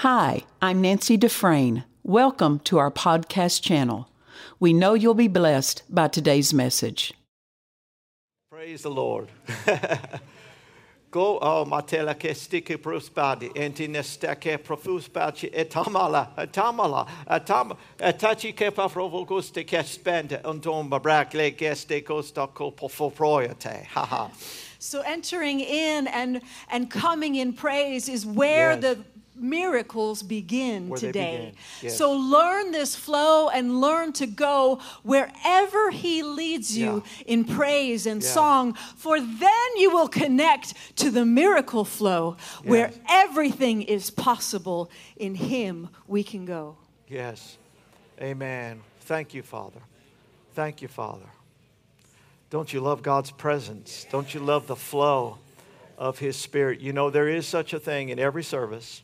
Hi, I'm Nancy Dufresne. Welcome to our podcast channel. We know you'll be blessed by today's message. Praise the Lord. Go oh matela ke stike prospadi enti nestake profuspaci etamala etamala etam etachi ke pafrovoguste ke spende untomba brak le geste kostako pofoproyate. Ha ha. So entering in and and coming in praise is where Yes. the miracles begin Where today. begin, yes. So learn this flow and learn to go wherever he leads you in praise and Yeah. song for then you will connect to the miracle flow where everything is possible in him we can go. Yes. Amen. Thank you, Father. Thank you, Father. Don't you love God's presence? Don't you love the flow of His Spirit? You know, there is such a thing in every service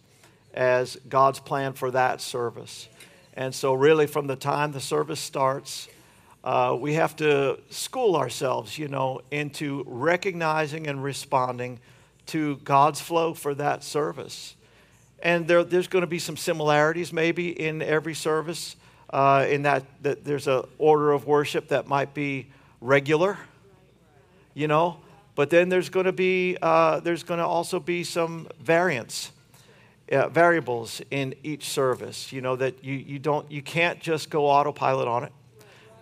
as God's plan for that service. And so, really, from the time the service starts, uh, we have to school ourselves, you know, into recognizing and responding to God's flow for that service. And there, there's going to be some similarities maybe in every service, uh, in that, that there's an order of worship that might be regular, you know, but then there's going to be, uh, there's going to also be some variance, uh, variables in each service, you know, that you, you don't, you can't just go autopilot on it.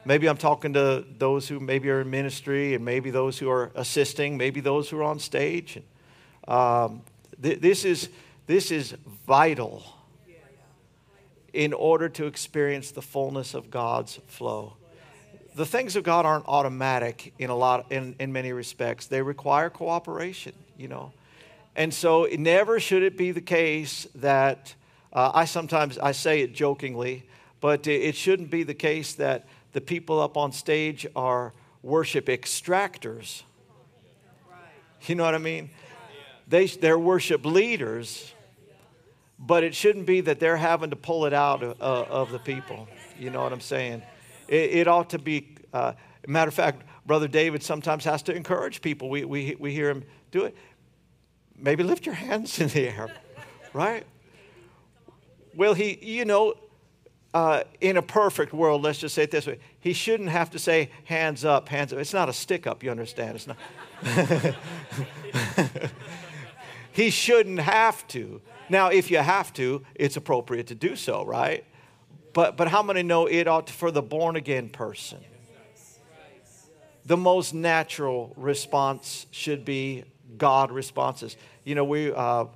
Maybe I'm talking to those who maybe are in ministry and maybe those who are assisting, maybe those who are on stage. Um, th- this, is, this is vital in order to experience the fullness of God's flow. The things of God aren't automatic in a lot in, in many respects. They require cooperation, you know. And so it never should it be the case that uh, I sometimes I say it jokingly, but it- shouldn't be the case that the people up on stage are worship extractors. You know what I mean? They, they're worship leaders, but it shouldn't be that they're having to pull it out of, uh, of the people. You know what I'm saying? It, it ought to be, uh, matter of fact, Brother David sometimes has to encourage people. We, we, we hear him do it. Maybe lift your hands in the air, right? Well, he, you know, uh, in a perfect world, let's just say it this way, he shouldn't have to say hands up, hands up. It's not a stick up, you understand? It's not. he shouldn't have to. Now, if you have to, it's appropriate to do so, right? But, but how many know it ought to, for the born again person? The most natural response should be God responses. You know, we, uh,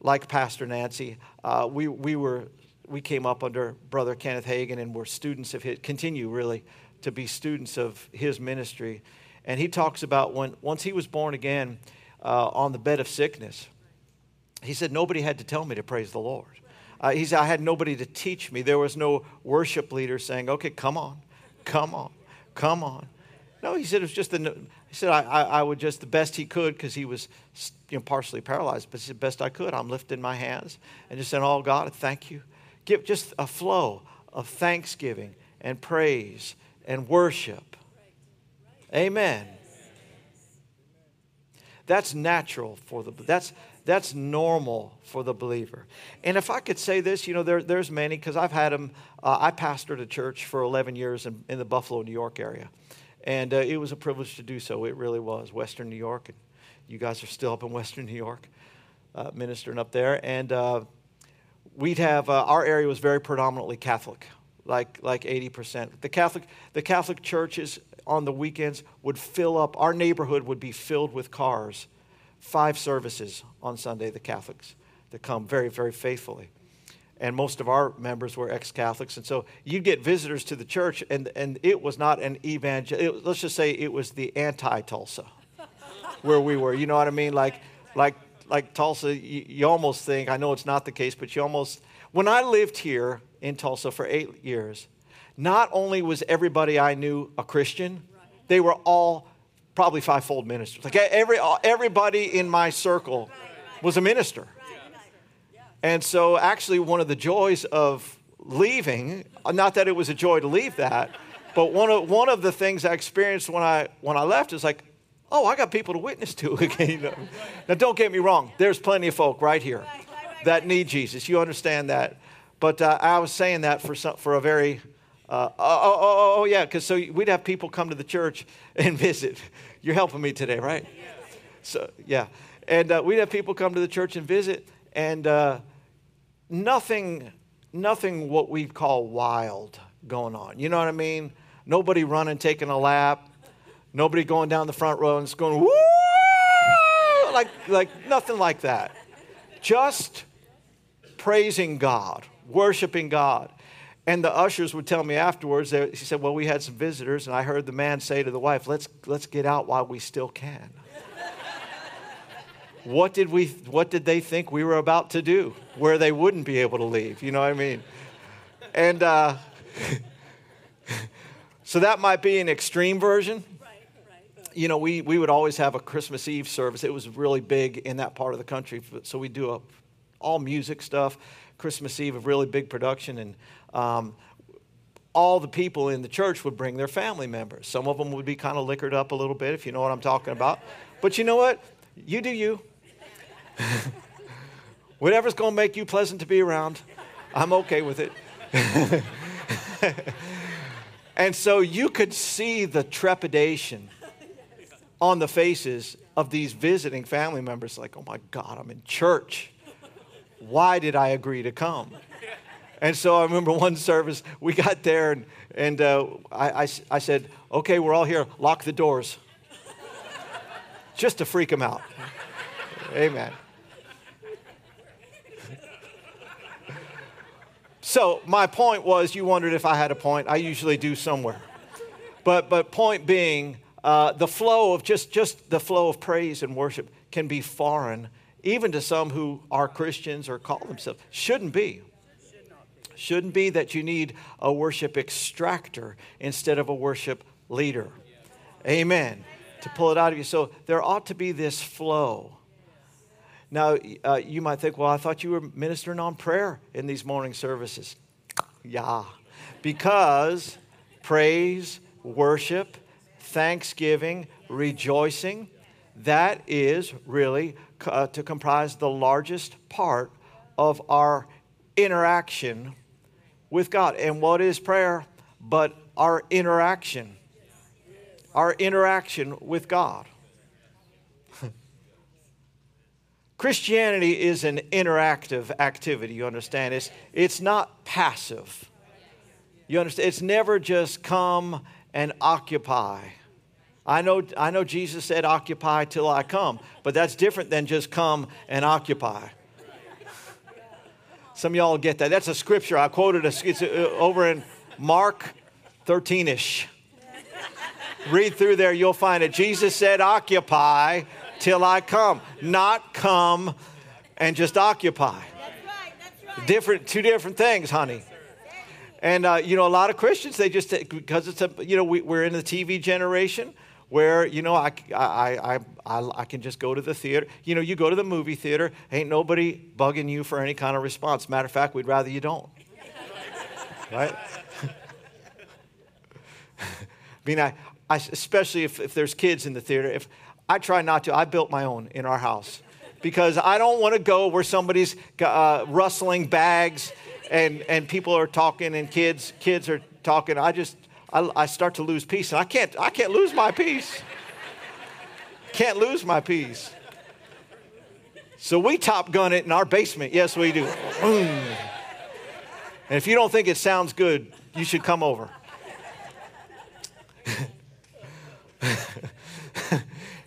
like Pastor Nancy, uh, we, we, were, we came up under Brother Kenneth Hagin and were students of his, continue really to be students of his ministry. And he talks about when, once he was born again uh, on the bed of sickness, he said, Nobody had to tell me to praise the Lord. Uh, he said, I had nobody to teach me. There was no worship leader saying, Okay, come on, come on, come on. No, he said it was just the. He said I, I, I would just the best he could because he was you know, partially paralyzed, but he said best I could. I'm lifting my hands and just saying, "Oh God, thank you." Give just a flow of thanksgiving and praise and worship. Amen. That's natural for the that's that's normal for the believer. And if I could say this, you know, there, there's many because I've had them. Uh, I pastored a church for 11 years in, in the Buffalo, New York area, and uh, it was a privilege to do so. It really was. Western New York, and you guys are still up in Western New York, uh, ministering up there, and uh, we'd have uh, our area was very predominantly Catholic, like like 80%. The Catholic the Catholic churches on the weekends would fill up. Our neighborhood would be filled with cars. Five services on Sunday. The Catholics that come very very faithfully, and most of our members were ex-Catholics, and so you'd get visitors to the church, and and it was not an evangel. It, let's just say it was the anti-Tulsa where we were. You know what I mean? Like, like, like Tulsa, you, you almost think, I know it's not the case, but you almost, when I lived here in Tulsa for eight years, not only was everybody I knew a Christian, they were all probably fivefold ministers. Like every, everybody in my circle was a minister. And so, actually, one of the joys of leaving, not that it was a joy to leave that, but one of, one of the things I experienced when I, when I left is like, oh, I got people to witness to again. now, don't get me wrong, there's plenty of folk right here that need Jesus. You understand that? But uh, I was saying that for some, for a very uh, oh, oh, oh, oh, yeah, because so we'd have people come to the church and visit. You're helping me today, right? So yeah, and uh, we'd have people come to the church and visit, and uh, nothing, nothing what we call wild going on. You know what I mean? Nobody running, taking a lap. Nobody going down the front row and just going woo, like like nothing like that. Just praising God, worshiping God. And the ushers would tell me afterwards, he said, Well, we had some visitors, and I heard the man say to the wife, Let's, let's get out while we still can. What, did we, what did they think we were about to do where they wouldn't be able to leave? You know what I mean? And uh, so that might be an extreme version. You know, we, we would always have a Christmas Eve service. It was really big in that part of the country. So we do a, all music stuff. Christmas Eve, a really big production. And um, all the people in the church would bring their family members. Some of them would be kind of liquored up a little bit, if you know what I'm talking about. But you know what? You do you. Whatever's going to make you pleasant to be around, I'm okay with it. and so you could see the trepidation on the faces of these visiting family members like, oh my God, I'm in church. Why did I agree to come? And so I remember one service, we got there and, and uh, I, I, I said, okay, we're all here, lock the doors. Just to freak them out. Amen. So my point was, you wondered if I had a point. I usually do somewhere. But, but point being, uh, the flow of just, just the flow of praise and worship can be foreign, even to some who are Christians or call themselves. Shouldn't be shouldn't be that you need a worship extractor instead of a worship leader. Amen. To pull it out of you. So there ought to be this flow. Now, uh, you might think, well, I thought you were ministering on prayer in these morning services. Yeah. Because praise, worship, thanksgiving, rejoicing, that is really uh, to comprise the largest part of our interaction with God. And what is prayer? But our interaction, our interaction with God. Christianity is an interactive activity, you understand? It's, it's not passive. You understand? It's never just come and occupy. I know, I know Jesus said, occupy till I come, but that's different than just come and occupy. Some y'all get that. That's a scripture. I quoted a, it's uh, over in Mark 13 ish. Read through there, you'll find it. Jesus said, Occupy till I come, not come and just occupy. That's right, that's right. Different, two different things, honey. And uh, you know, a lot of Christians, they just because it's a you know we, we're in the TV generation where you know I, I, I, I, I can just go to the theater. You know, you go to the movie theater, ain't nobody bugging you for any kind of response. Matter of fact, we'd rather you don't. right? I mean, I, I especially if, if there's kids in the theater. If I try not to, I built my own in our house because I don't want to go where somebody's uh, rustling bags and and people are talking and kids kids are talking. I just I, I start to lose peace. And I can't, I can't lose my peace. Can't lose my peace. So we top gun it in our basement. Yes, we do. And if you don't think it sounds good, you should come over.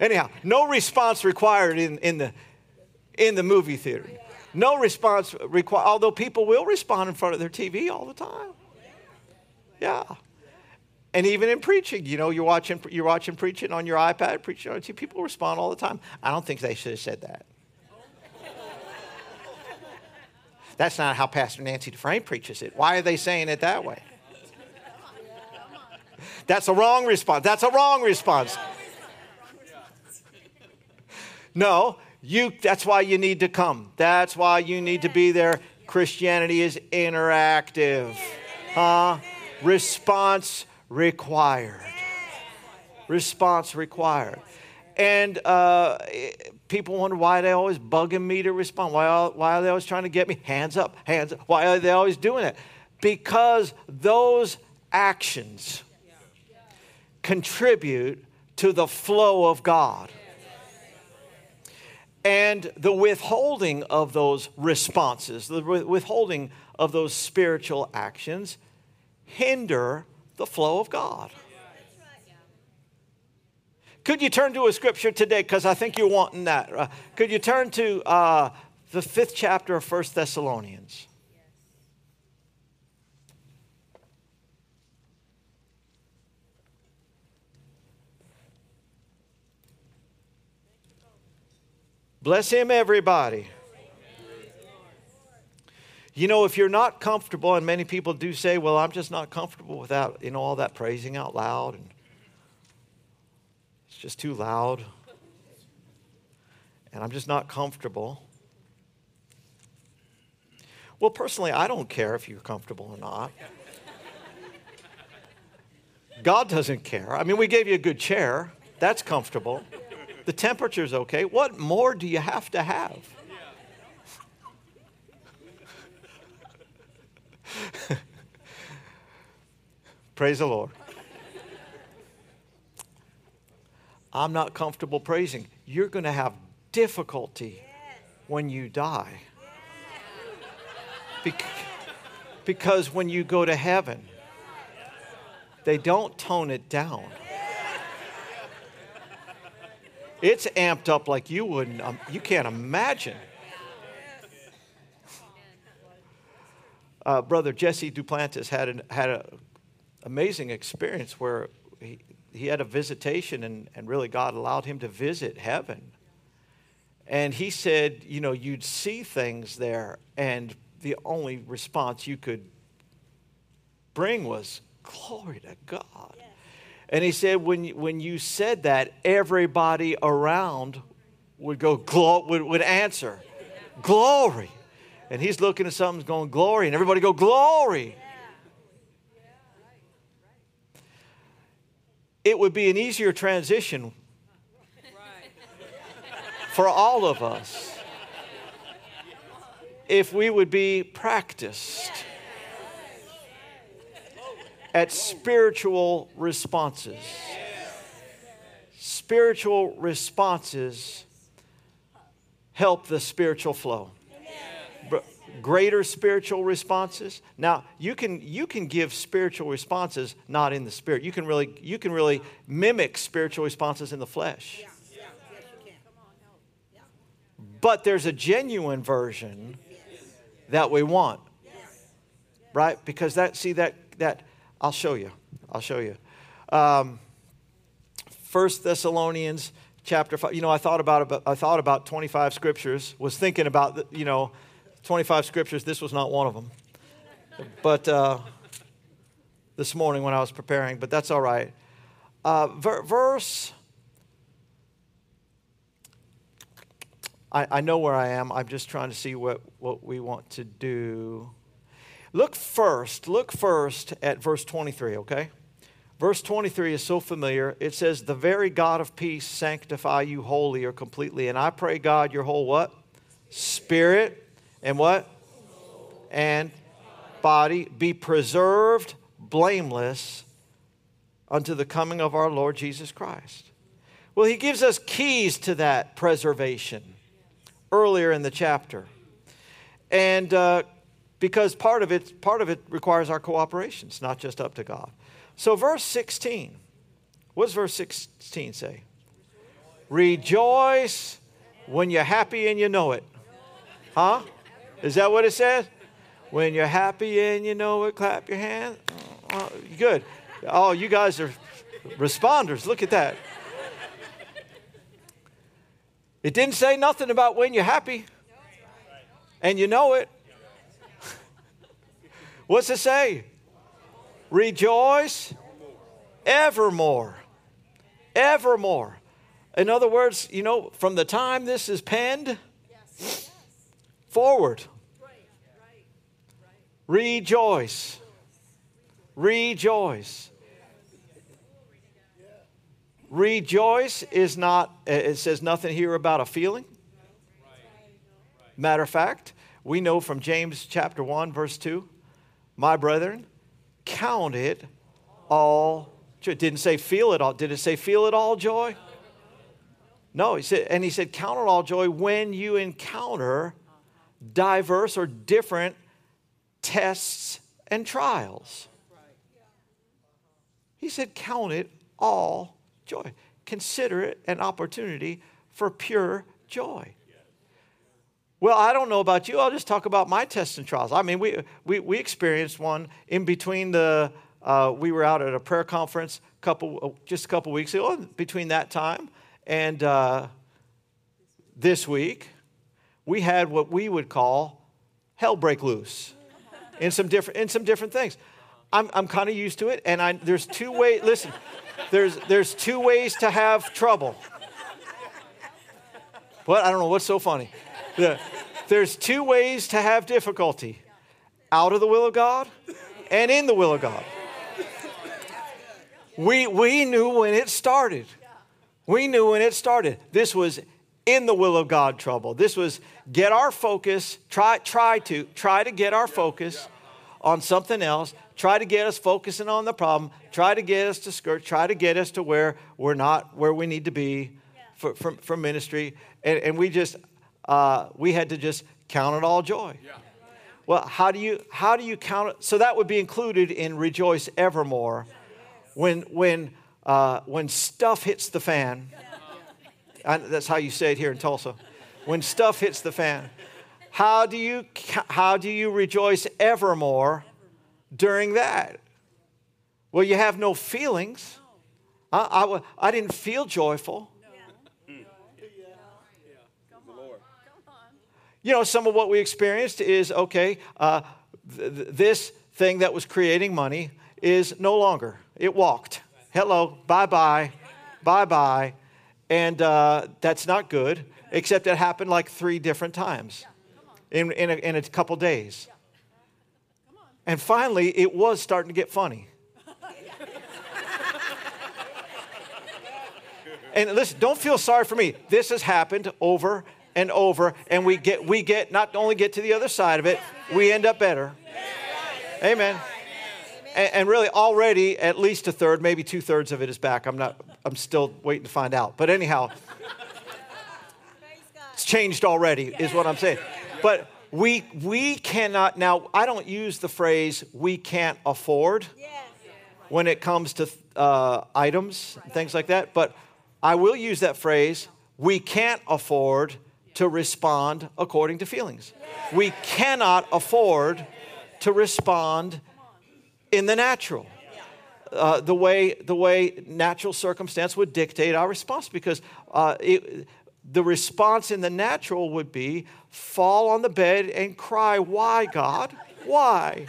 Anyhow, no response required in, in, the, in the movie theater. No response required, although people will respond in front of their TV all the time. Yeah. And even in preaching, you know, you're watching, you're watching preaching on your iPad, preaching on TV, people respond all the time. I don't think they should have said that. That's not how Pastor Nancy Dufresne preaches it. Why are they saying it that way? That's a wrong response. That's a wrong response. No, you that's why you need to come. That's why you need to be there. Christianity is interactive. Huh? Response required. Response required. And uh, people wonder why they always bugging me to respond. Why, why are they always trying to get me? Hands up, hands up. Why are they always doing it? Because those actions contribute to the flow of God. And the withholding of those responses, the withholding of those spiritual actions, hinder the flow of God. Could you turn to a scripture today? Because I think you're wanting that. Uh, could you turn to uh, the fifth chapter of First Thessalonians? Bless him, everybody. You know, if you're not comfortable, and many people do say, well, I'm just not comfortable without, you know, all that praising out loud, and it's just too loud, and I'm just not comfortable. Well, personally, I don't care if you're comfortable or not. God doesn't care. I mean, we gave you a good chair, that's comfortable. The temperature's okay. What more do you have to have? Praise the Lord. I'm not comfortable praising. You're going to have difficulty when you die. because when you go to heaven, they don't tone it down. It's amped up like you wouldn't, um, you can't imagine. Uh, Brother Jesse Duplantis had an had an amazing experience where he, he had a visitation and, and really God allowed him to visit heaven. And he said, you know, you'd see things there, and the only response you could bring was, Glory to God. And he said, when, when you said that, everybody around would go, would, would answer, Glory. And he's looking at something going, Glory. And everybody go, Glory. It would be an easier transition for all of us if we would be practiced at spiritual responses. Spiritual responses help the spiritual flow. Greater spiritual responses. Now, you can, you can give spiritual responses not in the spirit. You can really, you can really mimic spiritual responses in the flesh. But there's a genuine version that we want. Right? Because that, see, that, that, I'll show you. I'll show you. Um, 1 Thessalonians chapter 5. You know, I thought about, I thought about 25 scriptures, was thinking about, you know, 25 scriptures. This was not one of them. But uh, this morning when I was preparing, but that's all right. Uh, ver- verse. I, I know where I am. I'm just trying to see what, what we want to do. Look first, look first at verse 23, okay? Verse 23 is so familiar. It says, The very God of peace sanctify you wholly or completely. And I pray, God, your whole what? Spirit and what? And body be preserved blameless unto the coming of our Lord Jesus Christ. Well, he gives us keys to that preservation earlier in the chapter. And uh, because part of it part of it requires our cooperation. It's not just up to God. So verse 16. What does verse 16 say? Rejoice when you're happy and you know it. Huh? Is that what it says? When you're happy and you know it, clap your hands. Uh, good. Oh, you guys are responders. Look at that. It didn't say nothing about when you're happy and you know it. What's it say? Rejoice evermore. Evermore. In other words, you know, from the time this is penned forward, rejoice. Rejoice. Rejoice is not, it says nothing here about a feeling. Matter of fact, we know from James chapter 1, verse 2, my brethren, count it all joy. Didn't say feel it all. Did it say feel it all joy? No, he said, and he said, count it all joy when you encounter diverse or different tests and trials. He said, count it all joy. Consider it an opportunity for pure joy. Well, I don't know about you. I'll just talk about my tests and trials. I mean, we, we, we experienced one in between the, uh, we were out at a prayer conference couple, uh, just a couple weeks ago, between that time and uh, this week, we had what we would call hell break loose in some different, in some different things. I'm, I'm kind of used to it, and I, there's two ways, listen, there's, there's two ways to have trouble. What? I don't know what's so funny. The, there's two ways to have difficulty out of the will of God and in the will of God. We, we knew when it started. We knew when it started. This was in the will of God trouble. This was get our focus, try, try to, try to get our focus on something else, try to get us focusing on the problem, try to get us to skirt, try to get us to where we're not where we need to be for, for, for ministry. And, and we just, uh, we had to just count it all joy. Yeah. Well, how do you how do you count it? So that would be included in rejoice evermore. When when uh, when stuff hits the fan, I, that's how you say it here in Tulsa. When stuff hits the fan, how do you how do you rejoice evermore during that? Well, you have no feelings. I, I, I didn't feel joyful. You know, some of what we experienced is okay, uh, th- this thing that was creating money is no longer. It walked. Hello, bye bye, bye bye. And uh, that's not good, except it happened like three different times in, in, a, in a couple days. And finally, it was starting to get funny. and listen, don't feel sorry for me. This has happened over and over, and we get we get not only get to the other side of it, we end up better. Amen. And, and really, already at least a third, maybe two thirds of it is back. I'm not. I'm still waiting to find out. But anyhow, it's changed already, is what I'm saying. But we we cannot now. I don't use the phrase "we can't afford" when it comes to uh, items things like that. But I will use that phrase we can't afford to respond according to feelings. We cannot afford to respond in the natural. Uh, the way the way natural circumstance would dictate our response, because uh, it, the response in the natural would be fall on the bed and cry, "Why, God? Why?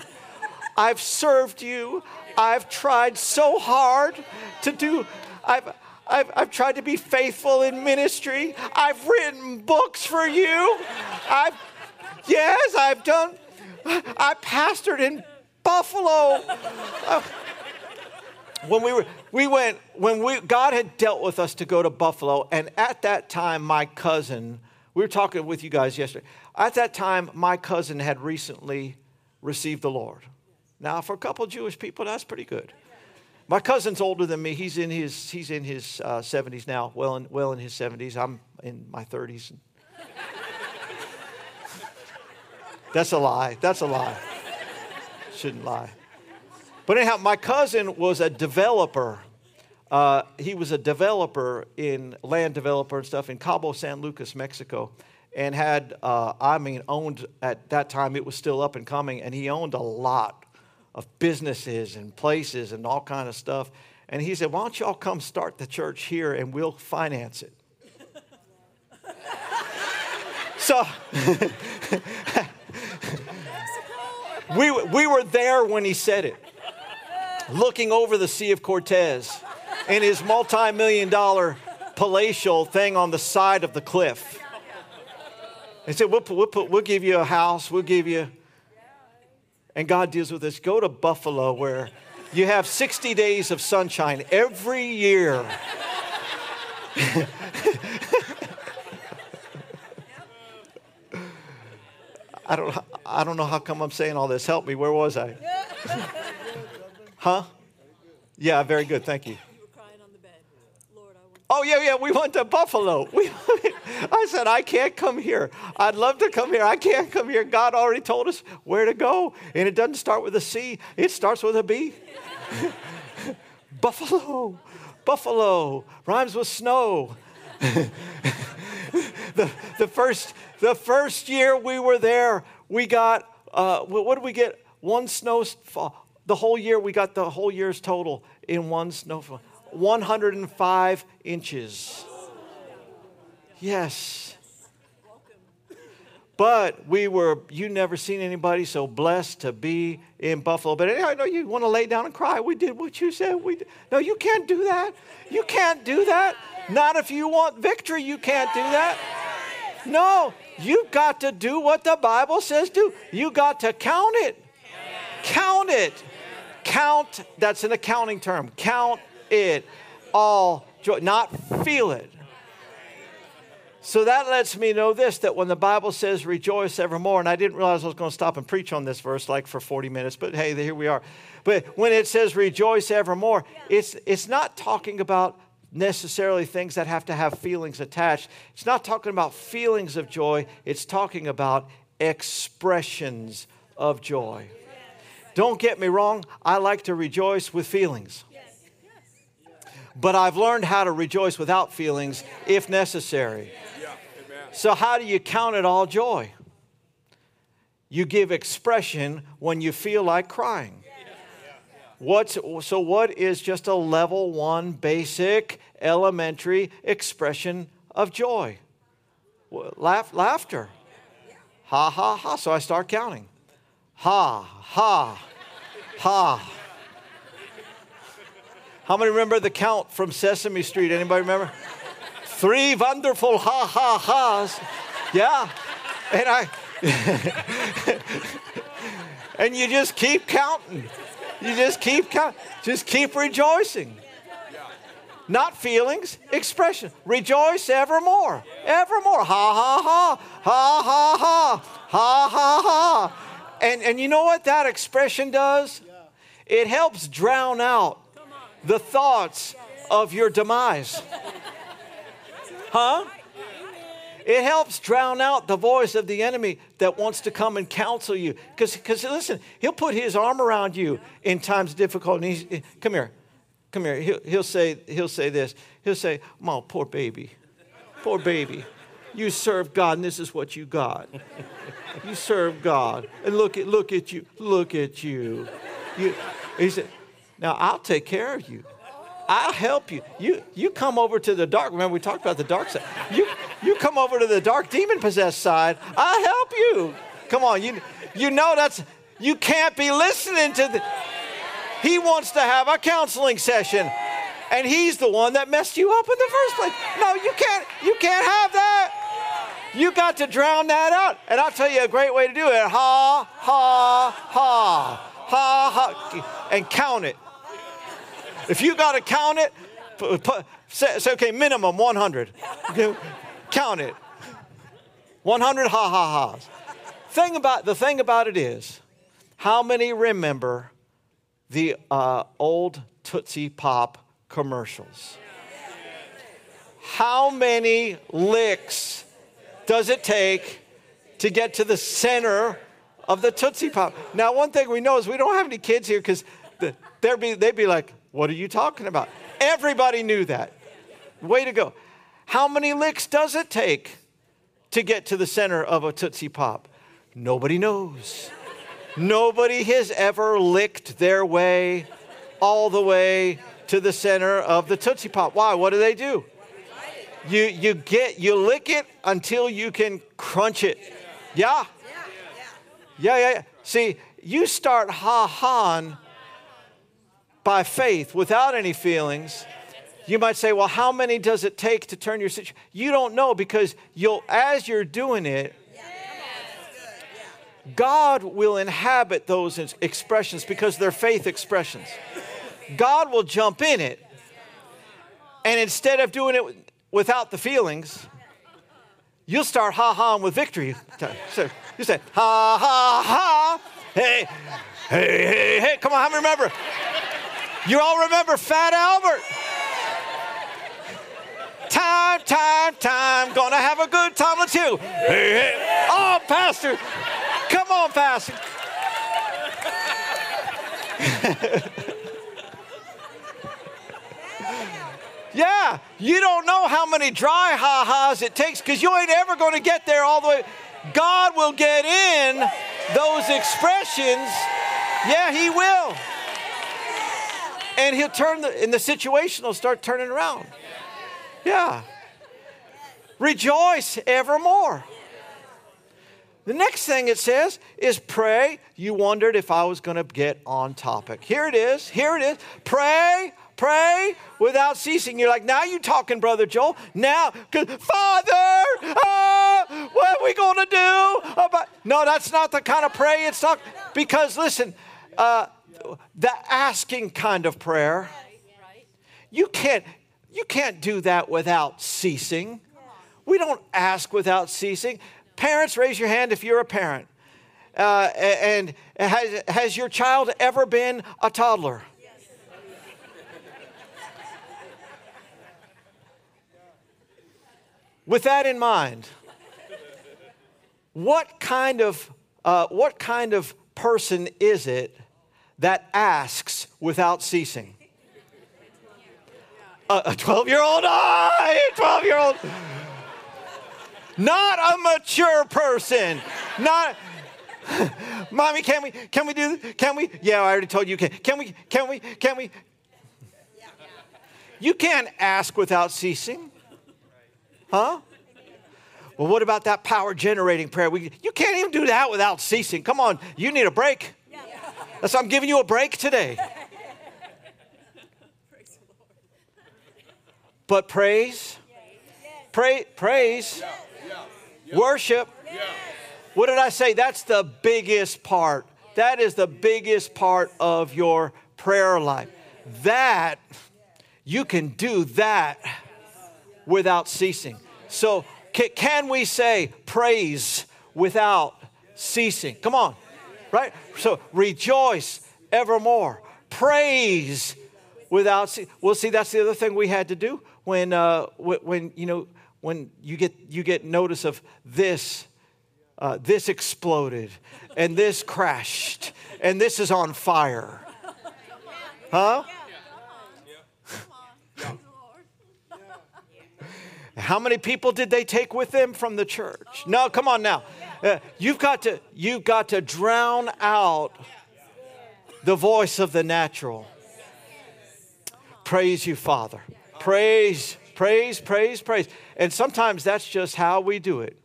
I've served you. I've tried so hard to do. I've I've, I've tried to be faithful in ministry. I've written books for you. I've, yes, I've done, I pastored in Buffalo. Uh, when we were, we went, when we, God had dealt with us to go to Buffalo, and at that time, my cousin, we were talking with you guys yesterday. At that time, my cousin had recently received the Lord. Now, for a couple Jewish people, that's pretty good. My cousin's older than me. He's in his, he's in his uh, 70s now, well in, well in his 70s. I'm in my 30s. That's a lie. That's a lie. Shouldn't lie. But anyhow, my cousin was a developer. Uh, he was a developer in land developer and stuff in Cabo San Lucas, Mexico, and had, uh, I mean, owned at that time, it was still up and coming, and he owned a lot of businesses and places and all kind of stuff. And he said, Why don't y'all come start the church here and we'll finance it? so we, we were there when he said it, looking over the Sea of Cortez in his multi million dollar palatial thing on the side of the cliff. He said, we'll, we'll, put, we'll give you a house, we'll give you and God deals with this. Go to Buffalo where you have 60 days of sunshine every year. I don't, I don't know how come I'm saying all this. Help me. Where was I? huh? Yeah, very good. Thank you. Oh, yeah, yeah, we went to Buffalo. We, I said, I can't come here. I'd love to come here. I can't come here. God already told us where to go. And it doesn't start with a C, it starts with a B. Buffalo, Buffalo, rhymes with snow. the, the, first, the first year we were there, we got, uh, what did we get? One snowfall. The whole year, we got the whole year's total in one snowfall. 105 inches. Yes. But we were, you never seen anybody so blessed to be in Buffalo. But I know you want to lay down and cry. We did what you said. We did. No, you can't do that. You can't do that. Not if you want victory, you can't do that. No, you've got to do what the Bible says do. You got to count it. Count it. Count, that's an accounting term. Count it all joy, not feel it. So that lets me know this that when the Bible says rejoice evermore, and I didn't realize I was going to stop and preach on this verse like for 40 minutes, but hey, here we are. But when it says rejoice evermore, it's, it's not talking about necessarily things that have to have feelings attached. It's not talking about feelings of joy, it's talking about expressions of joy. Don't get me wrong, I like to rejoice with feelings. But I've learned how to rejoice without feelings if necessary. So, how do you count it all joy? You give expression when you feel like crying. What's, so, what is just a level one basic elementary expression of joy? Laugh, laughter. Ha, ha, ha. So I start counting. Ha, ha, ha. How many remember the count from Sesame Street? Anybody remember? Three wonderful ha ha ha's. Yeah. And I and you just keep counting. You just keep counting. Just keep rejoicing. Not feelings, expression. Rejoice evermore. Evermore. Ha ha ha. Ha ha ha. Ha ha ha. And and you know what that expression does? It helps drown out the thoughts of your demise. Huh? It helps drown out the voice of the enemy that wants to come and counsel you. Because, listen, he'll put his arm around you in times of difficulty. come here, come here. He'll, he'll, say, he'll say this. He'll say, "Oh, poor baby, poor baby. You serve God, and this is what you got. You serve God, and look at look at you, look at you. you he said, now I'll take care of you. I'll help you. You you come over to the dark. Remember we talked about the dark side. You you come over to the dark demon possessed side. I'll help you. Come on, you you know that's you can't be listening to the He wants to have a counseling session. And he's the one that messed you up in the first place. No, you can't you can't have that. You got to drown that out. And I'll tell you a great way to do it. Ha ha ha ha ha and count it. If you got to count it, say, say, okay, minimum 100. count it. 100 ha ha ha's. Thing about, the thing about it is, how many remember the uh, old Tootsie Pop commercials? How many licks does it take to get to the center of the Tootsie Pop? Now, one thing we know is we don't have any kids here because they'd be, they'd be like, what are you talking about? Everybody knew that. Way to go. How many licks does it take to get to the center of a Tootsie Pop? Nobody knows. Nobody has ever licked their way all the way to the center of the Tootsie Pop. Why? What do they do? You, you get you lick it until you can crunch it. Yeah. Yeah, yeah, yeah. See, you start ha ha by faith without any feelings, you might say, well, how many does it take to turn your situation? You don't know because you'll, as you're doing it, God will inhabit those expressions because they're faith expressions. God will jump in it. And instead of doing it without the feelings, you'll start ha haing with victory. So you say, ha ha ha, hey, hey, hey, hey. Come on, how many remember? You all remember Fat Albert? Time, time, time, gonna have a good time. Let's hear. Hey, hey. Oh, Pastor, come on, Pastor. Yeah, you don't know how many dry ha ha's it takes because you ain't ever going to get there all the way. God will get in those expressions. Yeah, He will. And He'll turn the, and the situation will start turning around. Yeah. Rejoice evermore. The next thing it says is pray. You wondered if I was going to get on topic. Here it is. Here it is. Pray Pray without ceasing. You're like, now you talking, Brother Joel. Now, Father, uh, what are we going to do? About? No, that's not the kind of pray it's not. Because listen, uh, the asking kind of prayer, you can't, you can't do that without ceasing. We don't ask without ceasing. Parents, raise your hand if you're a parent. Uh, and has, has your child ever been a toddler? With that in mind, what kind of, uh, what kind of person is it that asks without ceasing? A 12 year old? Ah, 12 year old. Not a mature person. Not. Mommy, can we can we do this? can we? Yeah, I already told you can. Can we can we can we? You can't ask without ceasing. Huh? Well, what about that power generating prayer? We, you can't even do that without ceasing. Come on, you need a break. That's why I'm giving you a break today. But praise, pray, praise, worship. What did I say? That's the biggest part. That is the biggest part of your prayer life. That, you can do that without ceasing. So, can we say praise without ceasing? Come on, right? So, rejoice evermore. Praise without ceasing. Well, see, that's the other thing we had to do when, uh, when you know, when you get, you get notice of this, uh, this exploded, and this crashed, and this is on fire. Huh? How many people did they take with them from the church? No, come on now. Uh, you've got to you've got to drown out the voice of the natural. Praise you, Father. Praise, praise, praise, praise. And sometimes that's just how we do it.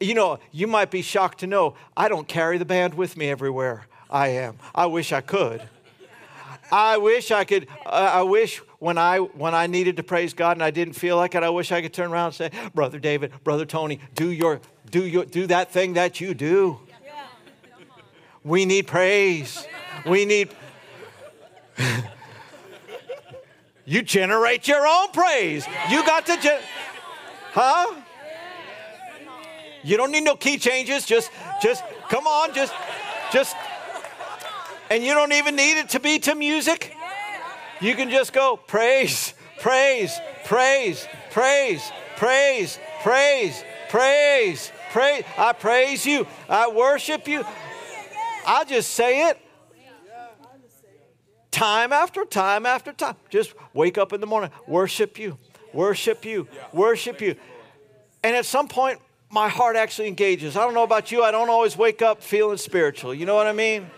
You know, you might be shocked to know I don't carry the band with me everywhere I am. I wish I could. I wish I could. Uh, I wish when I when I needed to praise God and I didn't feel like it, I wish I could turn around and say, "Brother David, Brother Tony, do your do your do that thing that you do." We need praise. We need. you generate your own praise. You got to, gen- huh? You don't need no key changes. Just, just come on. Just, just and you don't even need it to be to music. You can just go praise, praise, praise, praise, praise, praise, praise, praise. I praise you. I worship you. I'll just say it time after time after time. Just wake up in the morning, worship you, worship you, worship you. And at some point, my heart actually engages. I don't know about you, I don't always wake up feeling spiritual. You know what I mean?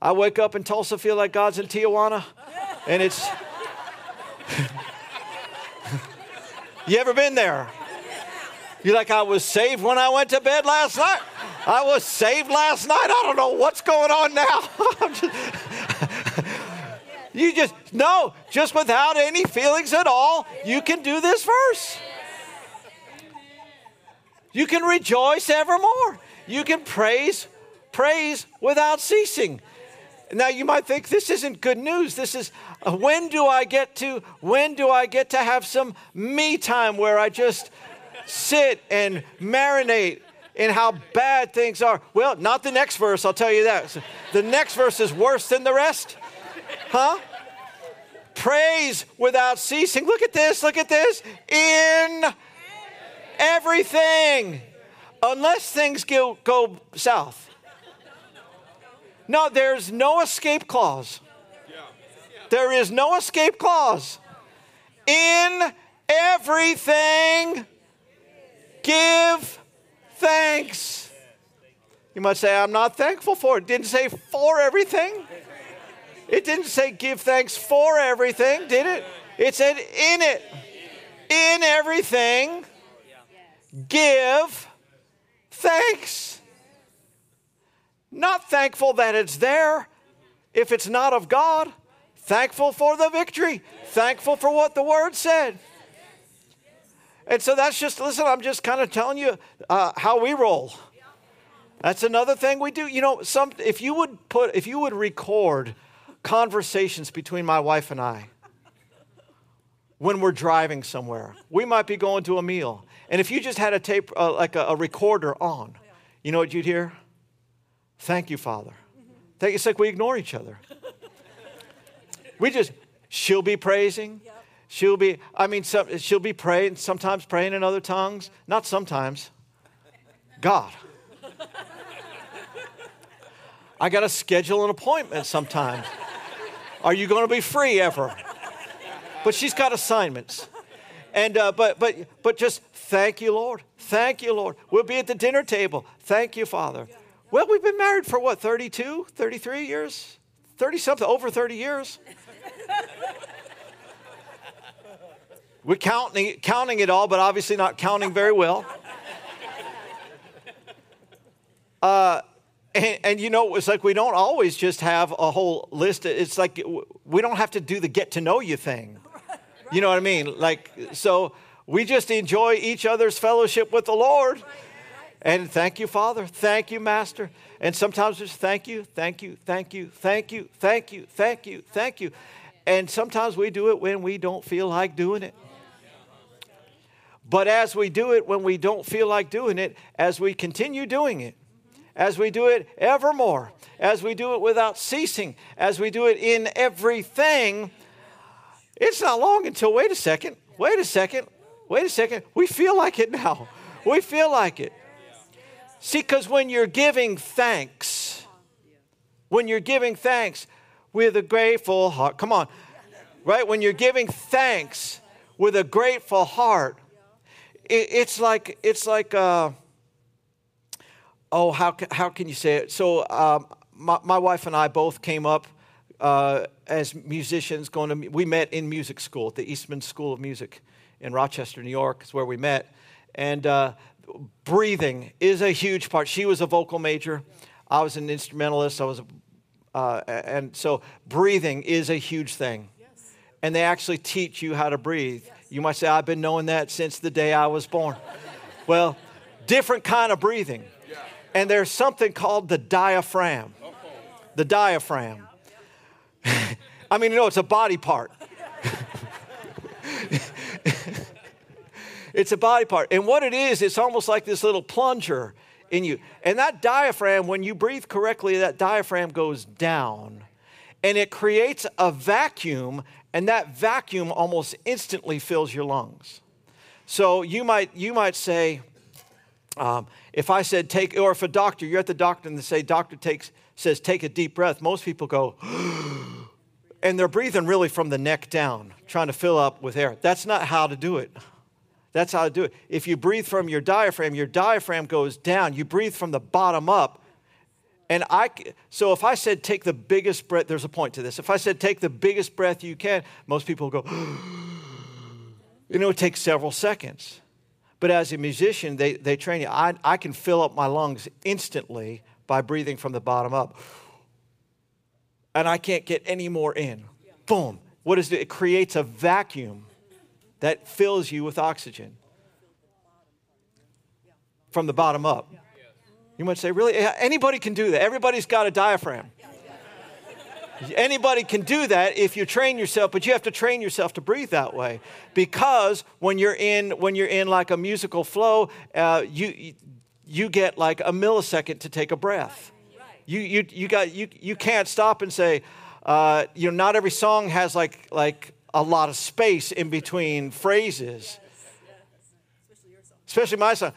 I wake up in Tulsa, feel like God's in Tijuana, and it's. you ever been there? You're like, I was saved when I went to bed last night. I was saved last night. I don't know what's going on now. just, you just, no, just without any feelings at all, you can do this verse. You can rejoice evermore. You can praise, praise without ceasing. Now you might think this isn't good news. This is uh, when do I get to when do I get to have some me time where I just sit and marinate in how bad things are? Well, not the next verse, I'll tell you that. So the next verse is worse than the rest. Huh? Praise without ceasing. Look at this, look at this. In everything. Unless things go, go south. No, there's no escape clause. There is no escape clause. In everything, give thanks. You might say, I'm not thankful for it. it. Didn't say for everything. It didn't say give thanks for everything, did it? It said in it. In everything, give thanks. Not thankful that it's there if it's not of God. Thankful for the victory. Thankful for what the word said. And so that's just, listen, I'm just kind of telling you uh, how we roll. That's another thing we do. You know, some, if you would put, if you would record conversations between my wife and I when we're driving somewhere, we might be going to a meal. And if you just had a tape, uh, like a, a recorder on, you know what you'd hear? Thank you, Father. Thank you. It's like we ignore each other. We just, she'll be praising. She'll be, I mean, some, she'll be praying, sometimes praying in other tongues. Not sometimes. God. I got to schedule an appointment sometimes. Are you going to be free ever? But she's got assignments. And, uh, but, but, but just thank you, Lord. Thank you, Lord. We'll be at the dinner table. Thank you, Father. Well, we've been married for what, 32, 33 years? 30 something, over 30 years. We're counting, counting it all, but obviously not counting very well. Uh, and, and, you know, it's like we don't always just have a whole list. It's like we don't have to do the get to know you thing. You know what I mean? Like, so we just enjoy each other's fellowship with the Lord. And thank you, Father. Thank you, Master. And sometimes it's thank you, thank you, thank you, thank you, thank you, thank you, thank you. And sometimes we do it when we don't feel like doing it. But as we do it when we don't feel like doing it, as we continue doing it, as we do it evermore, as we do it without ceasing, as we do it in everything, it's not long until, wait a second, wait a second, wait a second, we feel like it now. We feel like it. See, because when you're giving thanks, when you're giving thanks with a grateful heart, come on, right? When you're giving thanks with a grateful heart, it, it's like, it's like, uh, oh, how, how can you say it? So, um, my, my wife and I both came up uh, as musicians going to, we met in music school at the Eastman School of Music in Rochester, New York, is where we met. And uh, breathing is a huge part. She was a vocal major. I was an instrumentalist. I was, uh, and so breathing is a huge thing. And they actually teach you how to breathe. You might say, I've been knowing that since the day I was born. well, different kind of breathing. And there's something called the diaphragm. The diaphragm. I mean, you know, it's a body part. It's a body part. And what it is, it's almost like this little plunger in you. And that diaphragm, when you breathe correctly, that diaphragm goes down and it creates a vacuum, and that vacuum almost instantly fills your lungs. So you might, you might say, um, if I said take, or if a doctor, you're at the doctor and they say, doctor takes, says take a deep breath, most people go, and they're breathing really from the neck down, trying to fill up with air. That's not how to do it. That's how to do it. If you breathe from your diaphragm, your diaphragm goes down. You breathe from the bottom up. And I, so if I said take the biggest breath, there's a point to this. If I said take the biggest breath you can, most people go, you know, it takes several seconds. But as a musician, they, they train you. I, I can fill up my lungs instantly by breathing from the bottom up. And I can't get any more in. Boom. What is it? It creates a vacuum that fills you with oxygen from the bottom up. You might say, really? Anybody can do that. Everybody's got a diaphragm. Anybody can do that if you train yourself, but you have to train yourself to breathe that way. Because when you're in, when you're in like a musical flow, uh, you, you get like a millisecond to take a breath. You, you, you, got, you, you can't stop and say, uh, you know, not every song has like, like a lot of space in between phrases. Especially my son.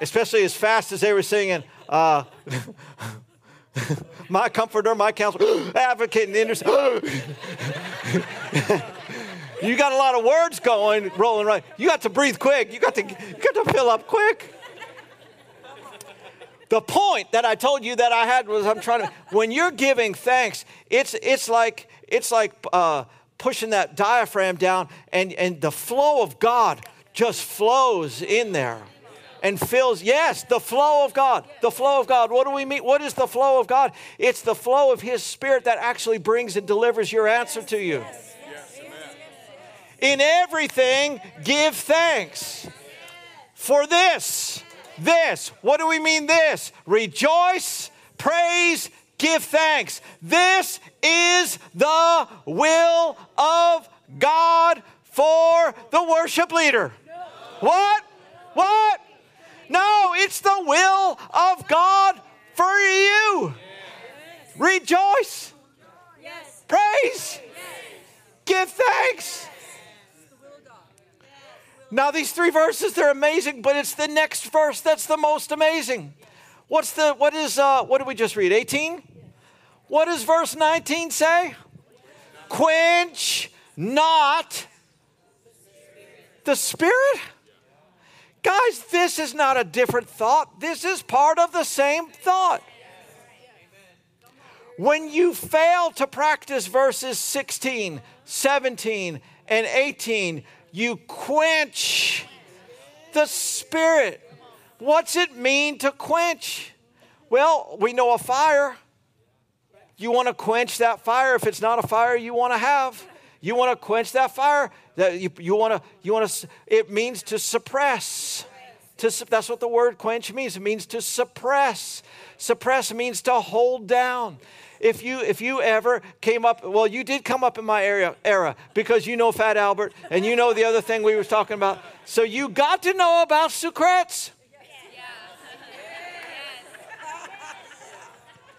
Especially as fast as they were singing. Uh, my comforter, my counselor, advocate, and intercessor. you got a lot of words going, rolling right. You got to breathe quick. You got to, you got to fill up quick. The point that I told you that I had was I'm trying to, when you're giving thanks, it's, it's like, it's like uh, pushing that diaphragm down and, and the flow of God just flows in there and fills yes the flow of god the flow of god. What do we mean? What is the flow of god? It's the flow of his spirit that actually brings and delivers your answer to you. In everything give thanks for this this. What do we mean this? Rejoice praise give thanks this is the will of god for the worship leader what what no, it's the will of God for you. Rejoice. Praise. Give thanks. Now, these three verses, they're amazing, but it's the next verse that's the most amazing. What's the, what is, uh, what did we just read? 18? What does verse 19 say? Quench not the spirit. Guys, this is not a different thought. This is part of the same thought. When you fail to practice verses 16, 17, and 18, you quench the Spirit. What's it mean to quench? Well, we know a fire. You want to quench that fire. If it's not a fire you want to have, you want to quench that fire. That you, you want to, you want to, it means to suppress. To, that's what the word quench means. It means to suppress. Suppress means to hold down. If you if you ever came up, well, you did come up in my area era because you know Fat Albert and you know the other thing we were talking about. So you got to know about sucrets.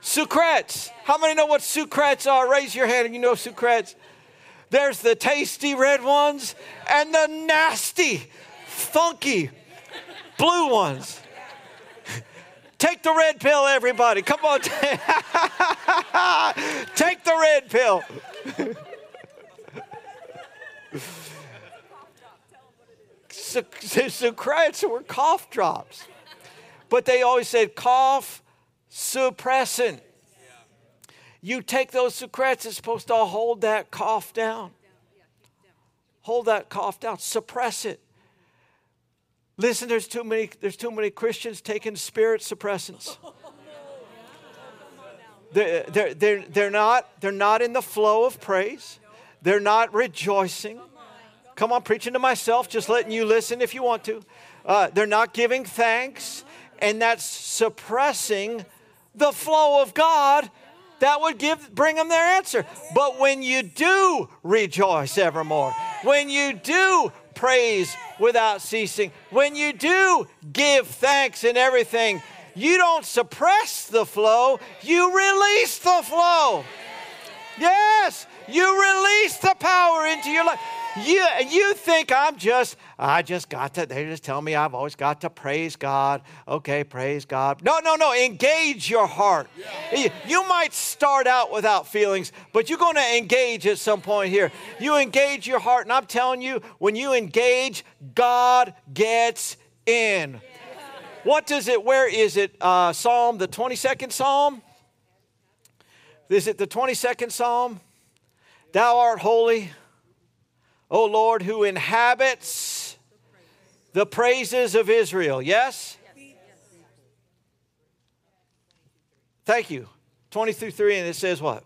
Sucrets. How many know what sucrets are? Raise your hand if you know sucrets. There's the tasty red ones and the nasty, funky blue ones. Take the red pill, everybody. Come on. Take the red pill. Sucrets were cough drops. But they always said cough suppressant. You take those Sucrets, it's supposed to hold that cough down. Hold that cough down, suppress it. Listen, there's too many, there's too many Christians taking spirit suppressants. They're, they're, they're, they're, not, they're not in the flow of praise. They're not rejoicing. Come on, preaching to myself, just letting you listen if you want to. Uh, they're not giving thanks, and that's suppressing the flow of God that would give bring them their answer. But when you do rejoice evermore, when you do praise without ceasing, when you do give thanks in everything, you don't suppress the flow, you release the flow. Yes, you release the power into your life. You, you think I'm just, I just got to, they just tell me I've always got to praise God. Okay, praise God. No, no, no, engage your heart. Yeah. You might start out without feelings, but you're going to engage at some point here. You engage your heart, and I'm telling you, when you engage, God gets in. What does it, where is it? Uh, Psalm, the 22nd Psalm? Is it the 22nd Psalm? Thou art holy. O Lord, who inhabits the praises of Israel. Yes? Thank you. 20 through 3, and it says what?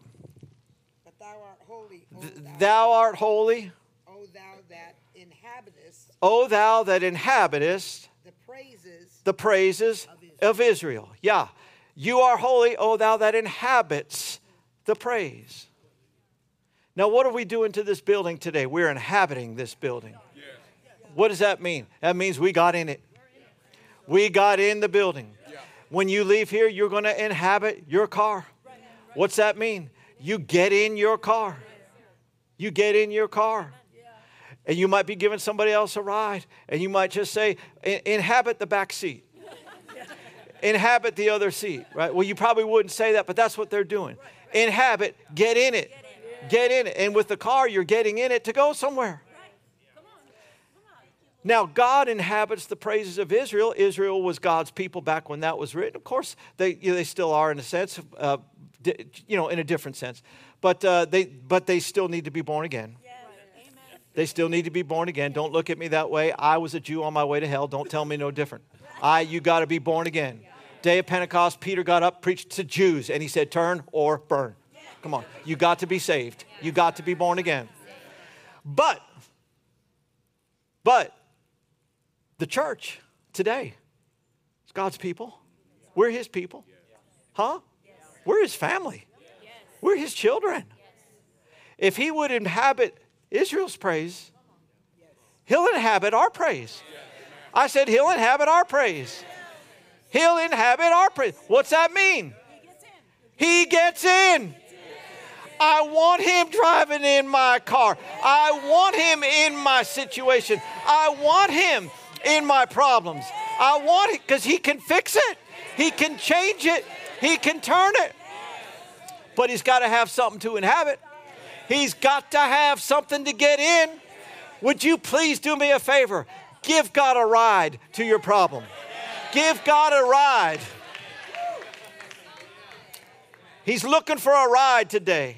But thou art holy. O thou, thou art holy. O thou that inhabitest. O thou that inhabitest. The praises. The praises of Israel. Of Israel. Yeah. You are holy, O thou that inhabits the praise. Now, what are we doing to this building today? We're inhabiting this building. What does that mean? That means we got in it. We got in the building. When you leave here, you're going to inhabit your car. What's that mean? You get in your car. You get in your car. And you might be giving somebody else a ride, and you might just say, inhabit the back seat. inhabit the other seat, right? Well, you probably wouldn't say that, but that's what they're doing. Inhabit, get in it. Get in it. And with the car, you're getting in it to go somewhere. Now, God inhabits the praises of Israel. Israel was God's people back when that was written. Of course, they, you know, they still are in a sense, uh, you know, in a different sense. But, uh, they, but they still need to be born again. They still need to be born again. Don't look at me that way. I was a Jew on my way to hell. Don't tell me no different. I, you got to be born again. Day of Pentecost, Peter got up, preached to Jews, and he said, Turn or burn. Come on. You got to be saved. You got to be born again. But, but, the church today is God's people. We're His people. Huh? We're His family. We're His children. If He would inhabit Israel's praise, He'll inhabit our praise. I said, He'll inhabit our praise. He'll inhabit our praise. What's that mean? He gets in. I want him driving in my car. I want him in my situation. I want him in my problems. I want it because he can fix it, he can change it, he can turn it. But he's got to have something to inhabit. He's got to have something to get in. Would you please do me a favor? Give God a ride to your problem. Give God a ride. He's looking for a ride today.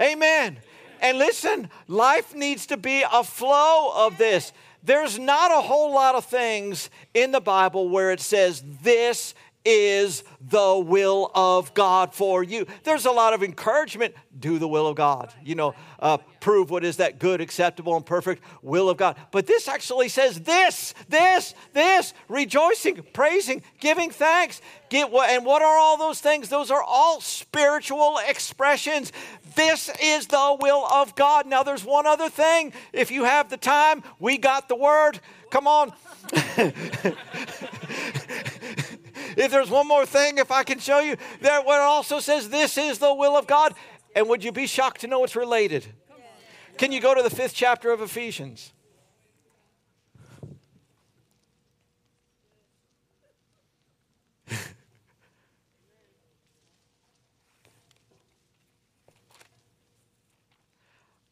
Amen. And listen, life needs to be a flow of this. There's not a whole lot of things in the Bible where it says, This is the will of God for you. There's a lot of encouragement. Do the will of God. You know, uh, prove what is that good, acceptable, and perfect will of God. But this actually says this, this, this, rejoicing, praising, giving thanks. Get what, and what are all those things? Those are all spiritual expressions. This is the will of God. Now, there's one other thing. If you have the time, we got the word. Come on. if there's one more thing, if I can show you, there what it also says this is the will of God. And would you be shocked to know it's related? Can you go to the fifth chapter of Ephesians?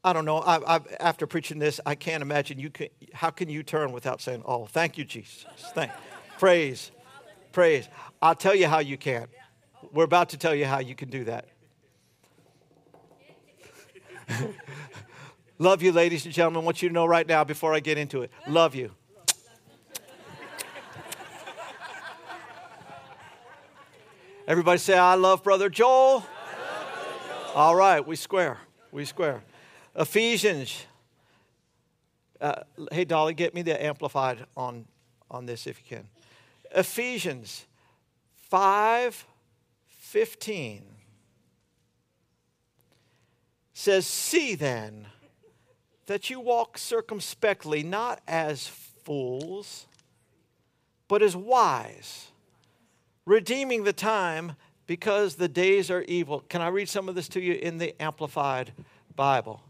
I don't know. I, I, after preaching this, I can't imagine you can. How can you turn without saying, "Oh, thank you, Jesus"? Thank, praise, Praise. I'll tell you how you can. We're about to tell you how you can do that. Love you, ladies and gentlemen. I want you to know right now before I get into it. Love you. Everybody say, I love Brother Joel. Love Brother Joel. All right, we square. We square. Ephesians. Uh, hey, Dolly, get me the amplified on, on this if you can. Ephesians 5 15 says, See then that you walk circumspectly, not as fools, but as wise, redeeming the time because the days are evil. Can I read some of this to you in the Amplified Bible?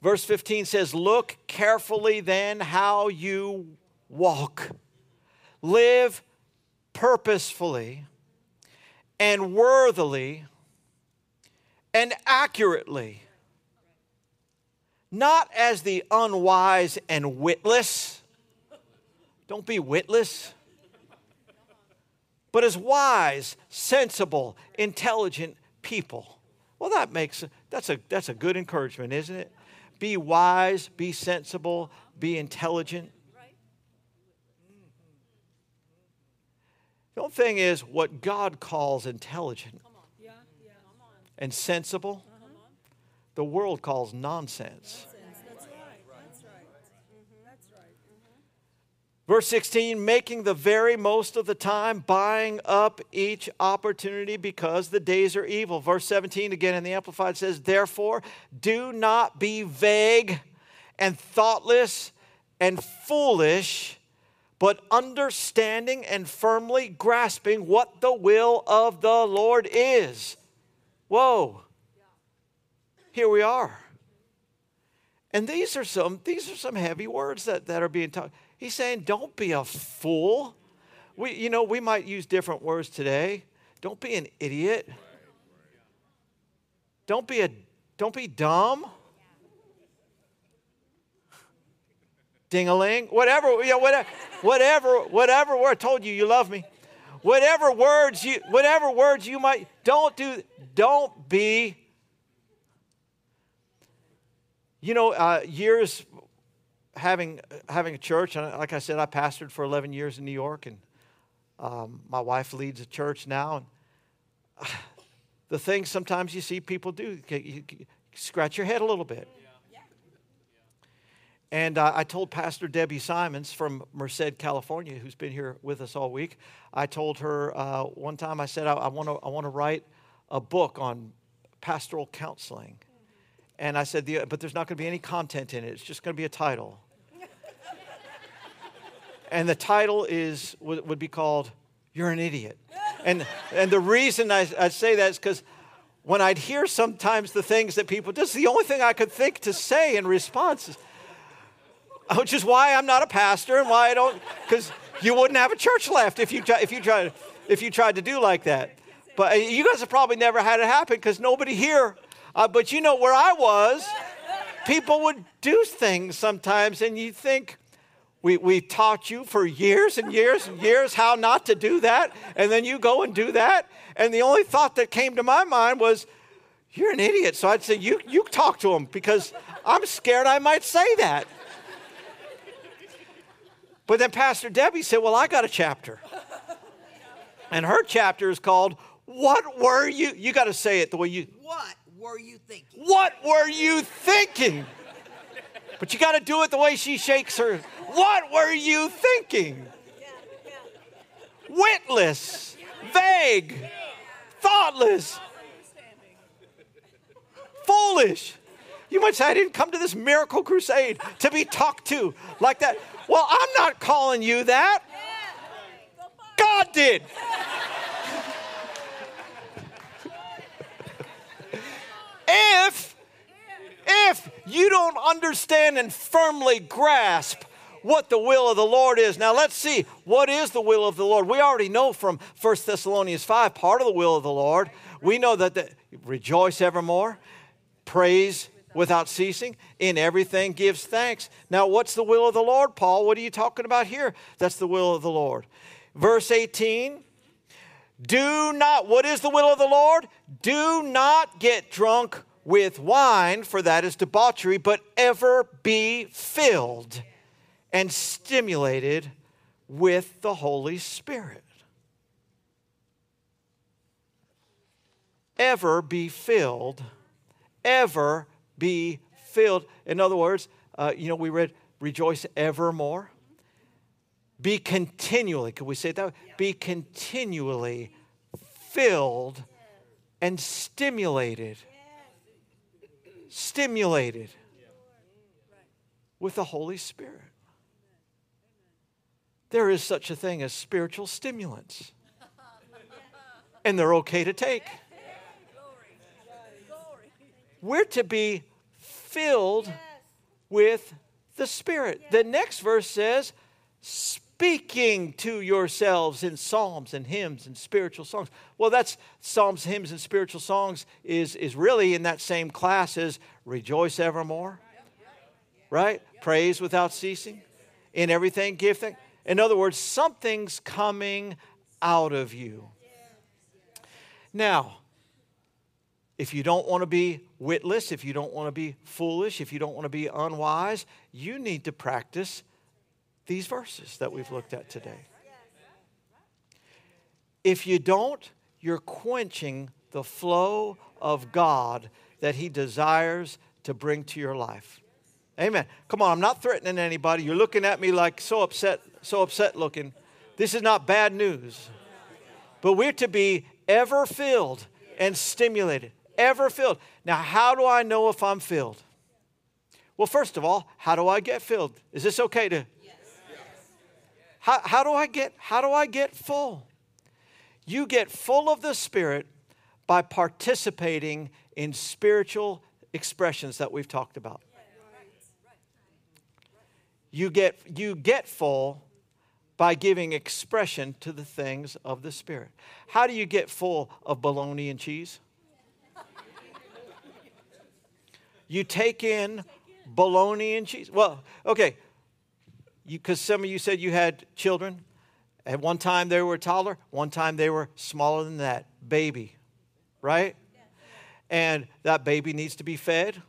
Verse 15 says, Look carefully then how you walk. Live purposefully and worthily and accurately, not as the unwise and witless. Don't be witless. But as wise, sensible, intelligent people. Well, that makes that's a that's a good encouragement, isn't it? Be wise, be sensible, be intelligent. The only thing is what God calls intelligent yeah, yeah. and sensible, uh-huh. the world calls nonsense. Verse 16, making the very most of the time, buying up each opportunity because the days are evil. Verse 17, again in the Amplified says, Therefore, do not be vague and thoughtless and foolish, but understanding and firmly grasping what the will of the Lord is. Whoa. Here we are. And these are some, these are some heavy words that, that are being taught. He's saying, don't be a fool. We, you know, we might use different words today. Don't be an idiot. Don't be a don't be dumb. Ding-a-ling. Whatever, yeah, whatever, whatever, whatever word. I told you you love me. Whatever words you whatever words you might don't do, don't be. You know, uh, years having having a church, and like I said, I pastored for 11 years in New York, and um, my wife leads a church now. And the things sometimes you see people do, you, you, you scratch your head a little bit. And uh, I told Pastor Debbie Simons from Merced, California, who's been here with us all week. I told her uh, one time, I said, I, I want to I wanna write a book on pastoral counseling. And I said, but there's not going to be any content in it. It's just going to be a title and the title is would, would be called "You're an Idiot." And and the reason I, I say that is because when I'd hear sometimes the things that people, is the only thing I could think to say in response, which is why I'm not a pastor and why I don't, because you wouldn't have a church left if you if you tried if you tried to do like that. But uh, you guys have probably never had it happen because nobody here. Uh, but you know where I was, people would do things sometimes, and you think, we, we taught you for years and years and years how not to do that, and then you go and do that. And the only thought that came to my mind was, You're an idiot. So I'd say, You, you talk to him because I'm scared I might say that. But then Pastor Debbie said, Well, I got a chapter. And her chapter is called, What Were You? You got to say it the way you. What were you thinking? What were you thinking? But you got to do it the way she shakes her what were you thinking? Witless, vague, thoughtless, foolish. You might say, I didn't come to this miracle crusade to be talked to like that. Well, I'm not calling you that. God did. if if you don't understand and firmly grasp what the will of the Lord is. Now let's see, what is the will of the Lord? We already know from 1 Thessalonians 5, part of the will of the Lord. We know that the, rejoice evermore, praise without ceasing, in everything gives thanks. Now, what's the will of the Lord, Paul? What are you talking about here? That's the will of the Lord. Verse 18 Do not, what is the will of the Lord? Do not get drunk with wine, for that is debauchery, but ever be filled and stimulated with the Holy Spirit. Ever be filled, ever be filled. In other words, uh, you know, we read, rejoice evermore. Be continually, could we say that? Be continually filled and stimulated. Stimulated with the Holy Spirit there is such a thing as spiritual stimulants. And they're okay to take. We're to be filled with the Spirit. The next verse says, speaking to yourselves in psalms and hymns and spiritual songs. Well, that's psalms, hymns, and spiritual songs is, is really in that same class as rejoice evermore, right? Praise without ceasing. In everything, give thanks. In other words, something's coming out of you. Now, if you don't want to be witless, if you don't want to be foolish, if you don't want to be unwise, you need to practice these verses that we've looked at today. If you don't, you're quenching the flow of God that He desires to bring to your life. Amen. Come on, I'm not threatening anybody. You're looking at me like so upset, so upset looking. This is not bad news. But we're to be ever filled and stimulated. Ever filled. Now, how do I know if I'm filled? Well, first of all, how do I get filled? Is this okay to? Yes. How, how do I get how do I get full? You get full of the Spirit by participating in spiritual expressions that we've talked about. You get, you get full by giving expression to the things of the Spirit. How do you get full of bologna and cheese? You take in bologna and cheese. Well, okay, because some of you said you had children. At one time they were taller, one time they were smaller than that, baby, right? And that baby needs to be fed.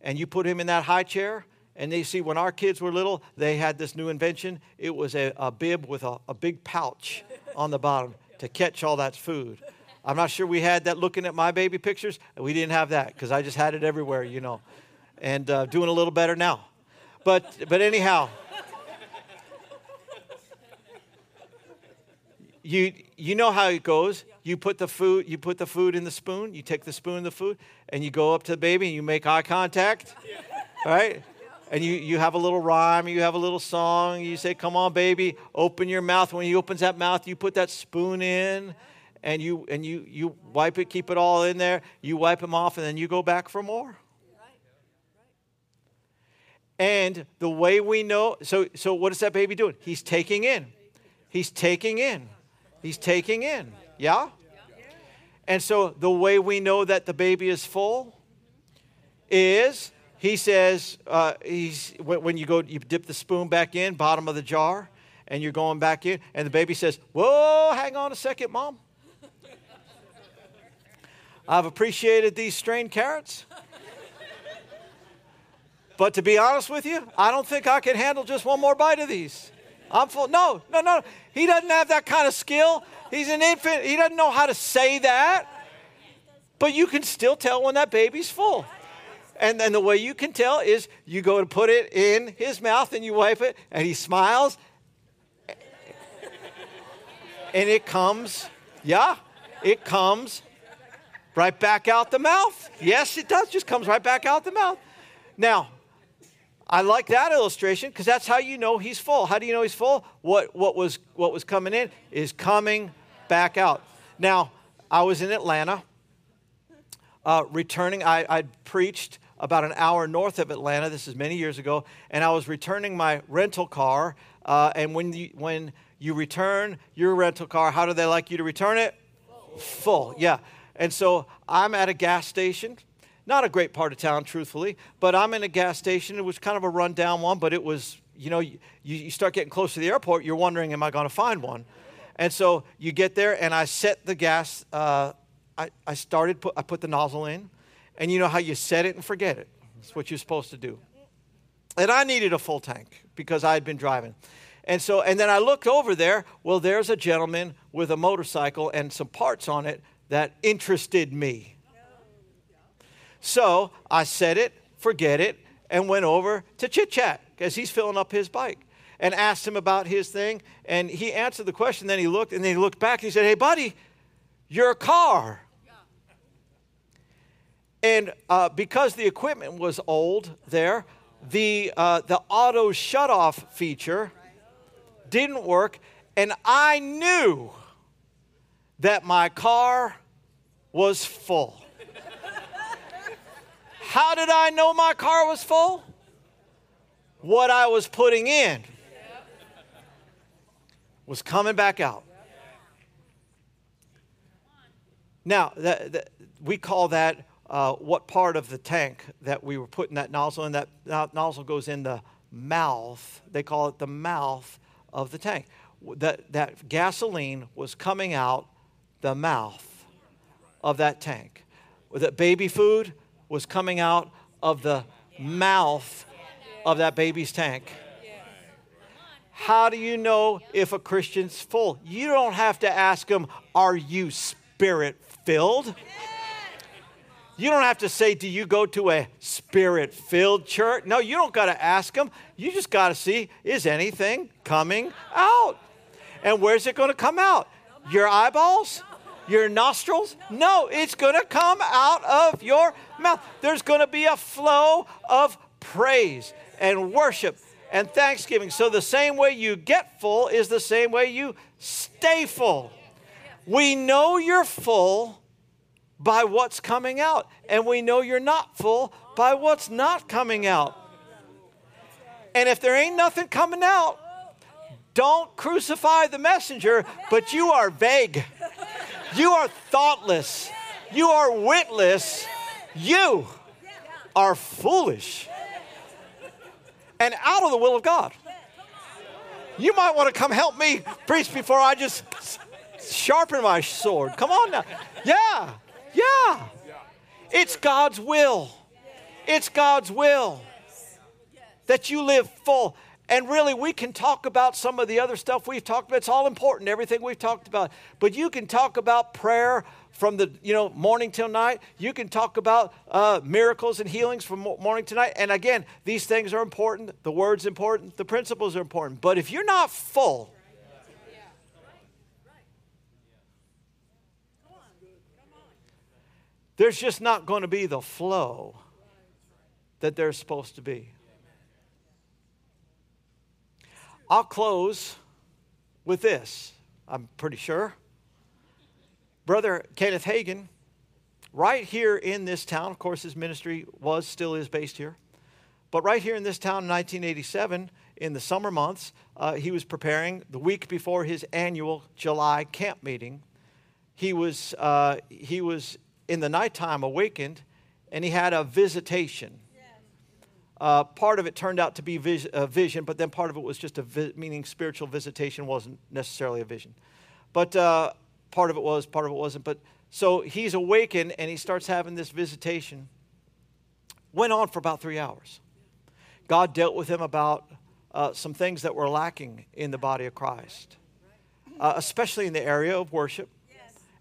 And you put him in that high chair. And they see when our kids were little, they had this new invention. It was a, a bib with a, a big pouch on the bottom to catch all that food. I'm not sure we had that looking at my baby pictures. We didn't have that because I just had it everywhere, you know, and uh, doing a little better now. But, but anyhow, you, you know how it goes. You put the food, you put the food in the spoon. You take the spoon the food, and you go up to the baby and you make eye contact, right? And you, you have a little rhyme, you have a little song. You say, "Come on, baby, open your mouth." When he opens that mouth, you put that spoon in, and you and you you wipe it, keep it all in there. You wipe them off, and then you go back for more. And the way we know, so so what is that baby doing? He's taking in. He's taking in. He's taking in. Yeah? And so the way we know that the baby is full is he says, uh, he's, when you go, you dip the spoon back in, bottom of the jar, and you're going back in, and the baby says, Whoa, hang on a second, mom. I've appreciated these strained carrots. But to be honest with you, I don't think I can handle just one more bite of these. I'm full. No, no, no. He doesn't have that kind of skill. He's an infant. He doesn't know how to say that. But you can still tell when that baby's full. And then the way you can tell is you go to put it in his mouth and you wipe it, and he smiles. And it comes, yeah, it comes right back out the mouth. Yes, it does, just comes right back out the mouth. Now, I like that illustration because that's how you know he's full. How do you know he's full? What, what, was, what was coming in is coming back out. Now, I was in Atlanta uh, returning. I, I preached about an hour north of Atlanta. This is many years ago. And I was returning my rental car. Uh, and when you, when you return your rental car, how do they like you to return it? Full. Full, yeah. And so I'm at a gas station not a great part of town, truthfully, but I'm in a gas station. It was kind of a rundown one, but it was, you know, you, you start getting close to the airport, you're wondering, am I going to find one? And so you get there, and I set the gas, uh, I, I started, put, I put the nozzle in, and you know how you set it and forget it. That's what you're supposed to do. And I needed a full tank because I had been driving. And so, and then I looked over there. Well, there's a gentleman with a motorcycle and some parts on it that interested me. So I said it, forget it, and went over to chit chat because he's filling up his bike and asked him about his thing. And he answered the question. Then he looked and then he looked back and he said, Hey, buddy, your car. And uh, because the equipment was old there, the, uh, the auto shut off feature didn't work. And I knew that my car was full. How did I know my car was full? What I was putting in was coming back out. Now, that, that, we call that uh, what part of the tank that we were putting that nozzle in. That, nozzle goes in the mouth. They call it the mouth of the tank. That, that gasoline was coming out the mouth of that tank. That baby food, was coming out of the mouth of that baby's tank. How do you know if a Christian's full? You don't have to ask them, Are you spirit filled? You don't have to say, Do you go to a spirit filled church? No, you don't got to ask them. You just got to see, Is anything coming out? And where's it going to come out? Your eyeballs? Your nostrils? No, it's going to come out of your mouth. There's going to be a flow of praise and worship and thanksgiving. So, the same way you get full is the same way you stay full. We know you're full by what's coming out, and we know you're not full by what's not coming out. And if there ain't nothing coming out, don't crucify the messenger, but you are vague. You are thoughtless. You are witless. You are foolish and out of the will of God. You might want to come help me preach before I just sharpen my sword. Come on now. Yeah, yeah. It's God's will. It's God's will that you live full. And really, we can talk about some of the other stuff we've talked about. It's all important, everything we've talked about. But you can talk about prayer from the you know morning till night. You can talk about uh, miracles and healings from morning to night. And again, these things are important. The word's important. The principles are important. But if you're not full, there's just not going to be the flow that there's supposed to be. I'll close with this, I'm pretty sure. Brother Kenneth Hagin, right here in this town, of course, his ministry was, still is based here, but right here in this town in 1987, in the summer months, uh, he was preparing the week before his annual July camp meeting. He was, uh, he was in the nighttime awakened and he had a visitation. Uh, part of it turned out to be vis- a vision, but then part of it was just a vi- meaning spiritual visitation wasn't necessarily a vision. But uh, part of it was, part of it wasn't. But so he's awakened and he starts having this visitation. Went on for about three hours. God dealt with him about uh, some things that were lacking in the body of Christ, uh, especially in the area of worship,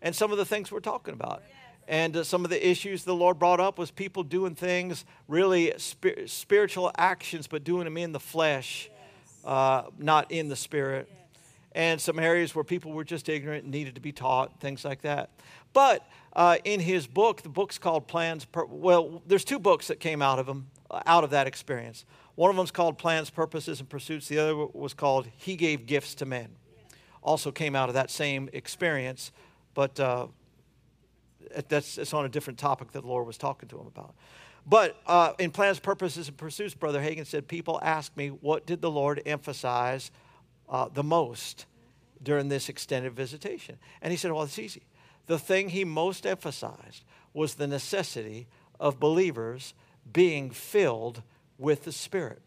and some of the things we're talking about. And uh, some of the issues the Lord brought up was people doing things, really spir- spiritual actions, but doing them in the flesh, uh, not in the spirit. And some areas where people were just ignorant and needed to be taught, things like that. But uh, in his book, the book's called Plans. Pur- well, there's two books that came out of him, uh, out of that experience. One of them's called Plans, Purposes, and Pursuits. The other was called He Gave Gifts to Men. Also came out of that same experience, but uh, that's it's on a different topic that the Lord was talking to him about. But uh, in plans, purposes, and pursuits, Brother Hagin said, people ask me, what did the Lord emphasize uh, the most during this extended visitation? And he said, well, it's easy. The thing he most emphasized was the necessity of believers being filled with the Spirit.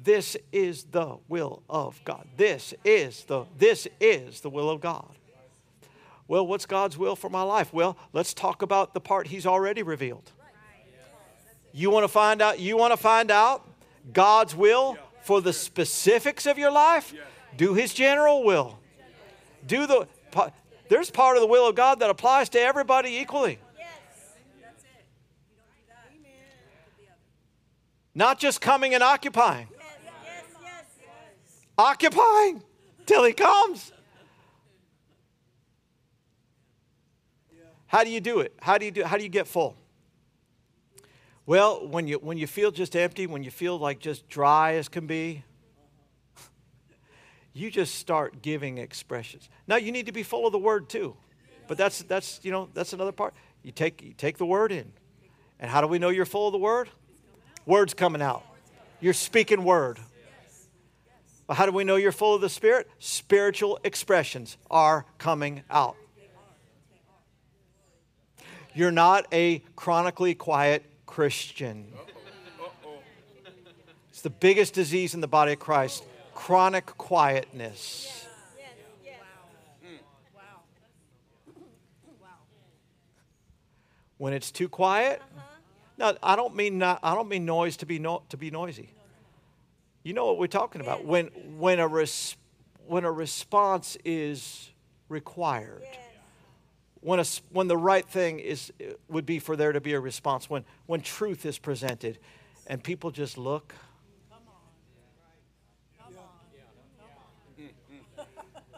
This is the will of God. This is the this is the will of God. Well, what's God's will for my life? Well, let's talk about the part he's already revealed. You want to find out you want to find out God's will for the specifics of your life? Do his general will. Do the there's part of the will of God that applies to everybody equally. Not just coming and occupying. Occupying till he comes. How do you do it? How do you do how do you get full? Well, when you when you feel just empty, when you feel like just dry as can be, you just start giving expressions. Now you need to be full of the word too. But that's that's you know, that's another part. You take you take the word in. And how do we know you're full of the word? Word's coming out. You're speaking word. But how do we know you're full of the Spirit? Spiritual expressions are coming out. You're not a chronically quiet Christian. It's the biggest disease in the body of Christ chronic quietness. When it's too quiet, now I don't mean not, I don't mean noise to be no, to be noisy. You know what we're talking about when when a res, when a response is required when, a, when the right thing is, uh, would be for there to be a response, when, when truth is presented, and people just look.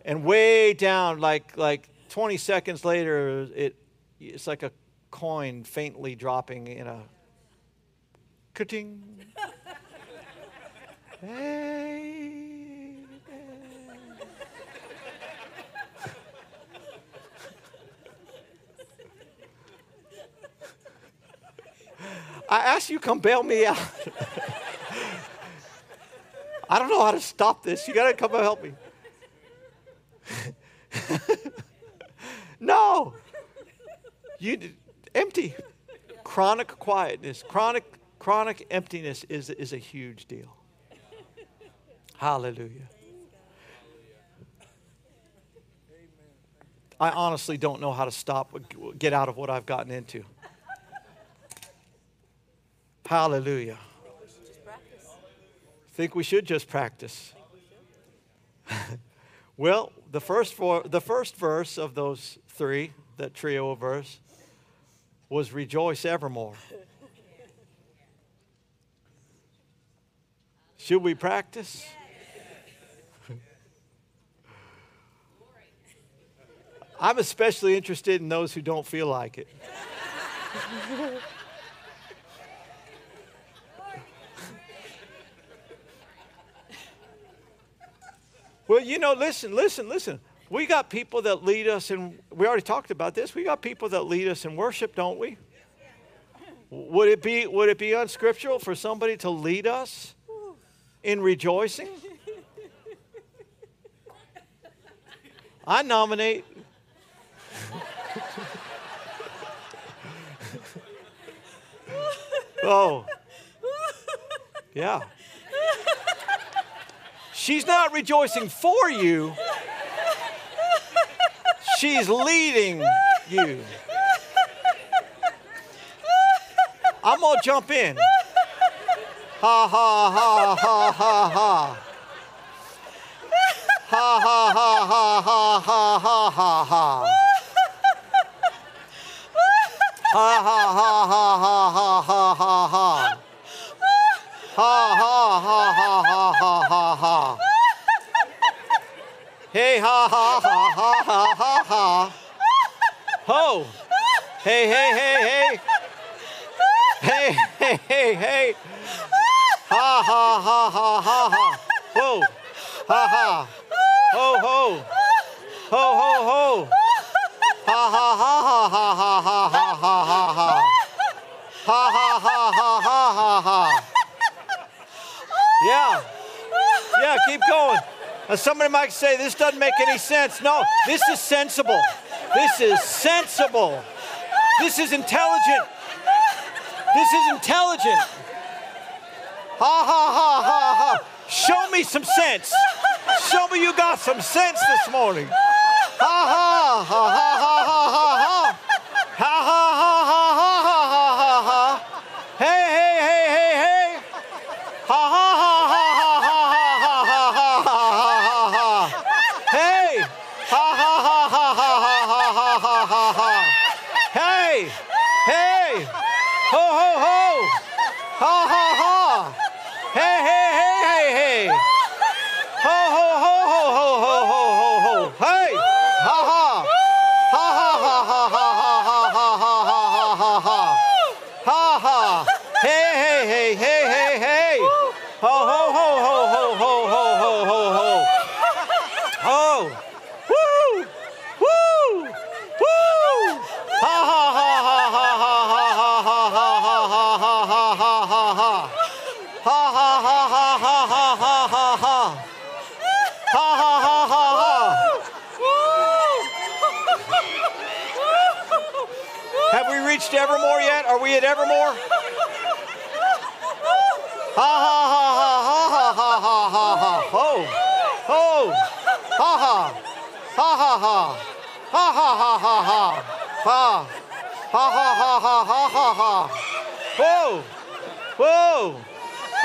And way down, like, like 20 seconds later, it, it's like a coin faintly dropping in a ka-ting. hey. I ask you come bail me out. I don't know how to stop this. You got to come help me. no. You empty. Chronic quietness, chronic chronic emptiness is, is a huge deal. Hallelujah. I honestly don't know how to stop, get out of what I've gotten into. Hallelujah. Think we should just practice. well, the first, four, the first verse of those three, that trio of verse, was rejoice evermore. Should we practice? I'm especially interested in those who don't feel like it. well, you know, listen, listen, listen. We got people that lead us, and we already talked about this. We got people that lead us in worship, don't we? Would it be, would it be unscriptural for somebody to lead us in rejoicing? I nominate. oh. Yeah. She's not rejoicing for you. She's leading you. I'm going to jump in. Ha ha ha ha ha ha. Ha ha ha ha ha ha ha ha ha. Ha ha ha ha ha ha ha ha ha. Ha ha ha ha ha ha ha Hey ha ha ha ha ha ha ha. Ho. Hey hey hey hey. Hey hey hey hey. Ha ha ha ha ha ha. Whoa. Ha ha. Ho ho. Ho ho ho. Ha ha ha ha ha ha ha ha. Ha ha ha ha ha keep going. Now somebody might say, this doesn't make any sense. No, this is sensible. This is sensible. This is intelligent. This is intelligent. Ha ha ha ha ha. Show me some sense. Show me you got some sense this morning. Ha ha ha ha ha ha ha. Ha ha ha ha ha ha ha ha. Hey hey hey hey hey. Ha ha.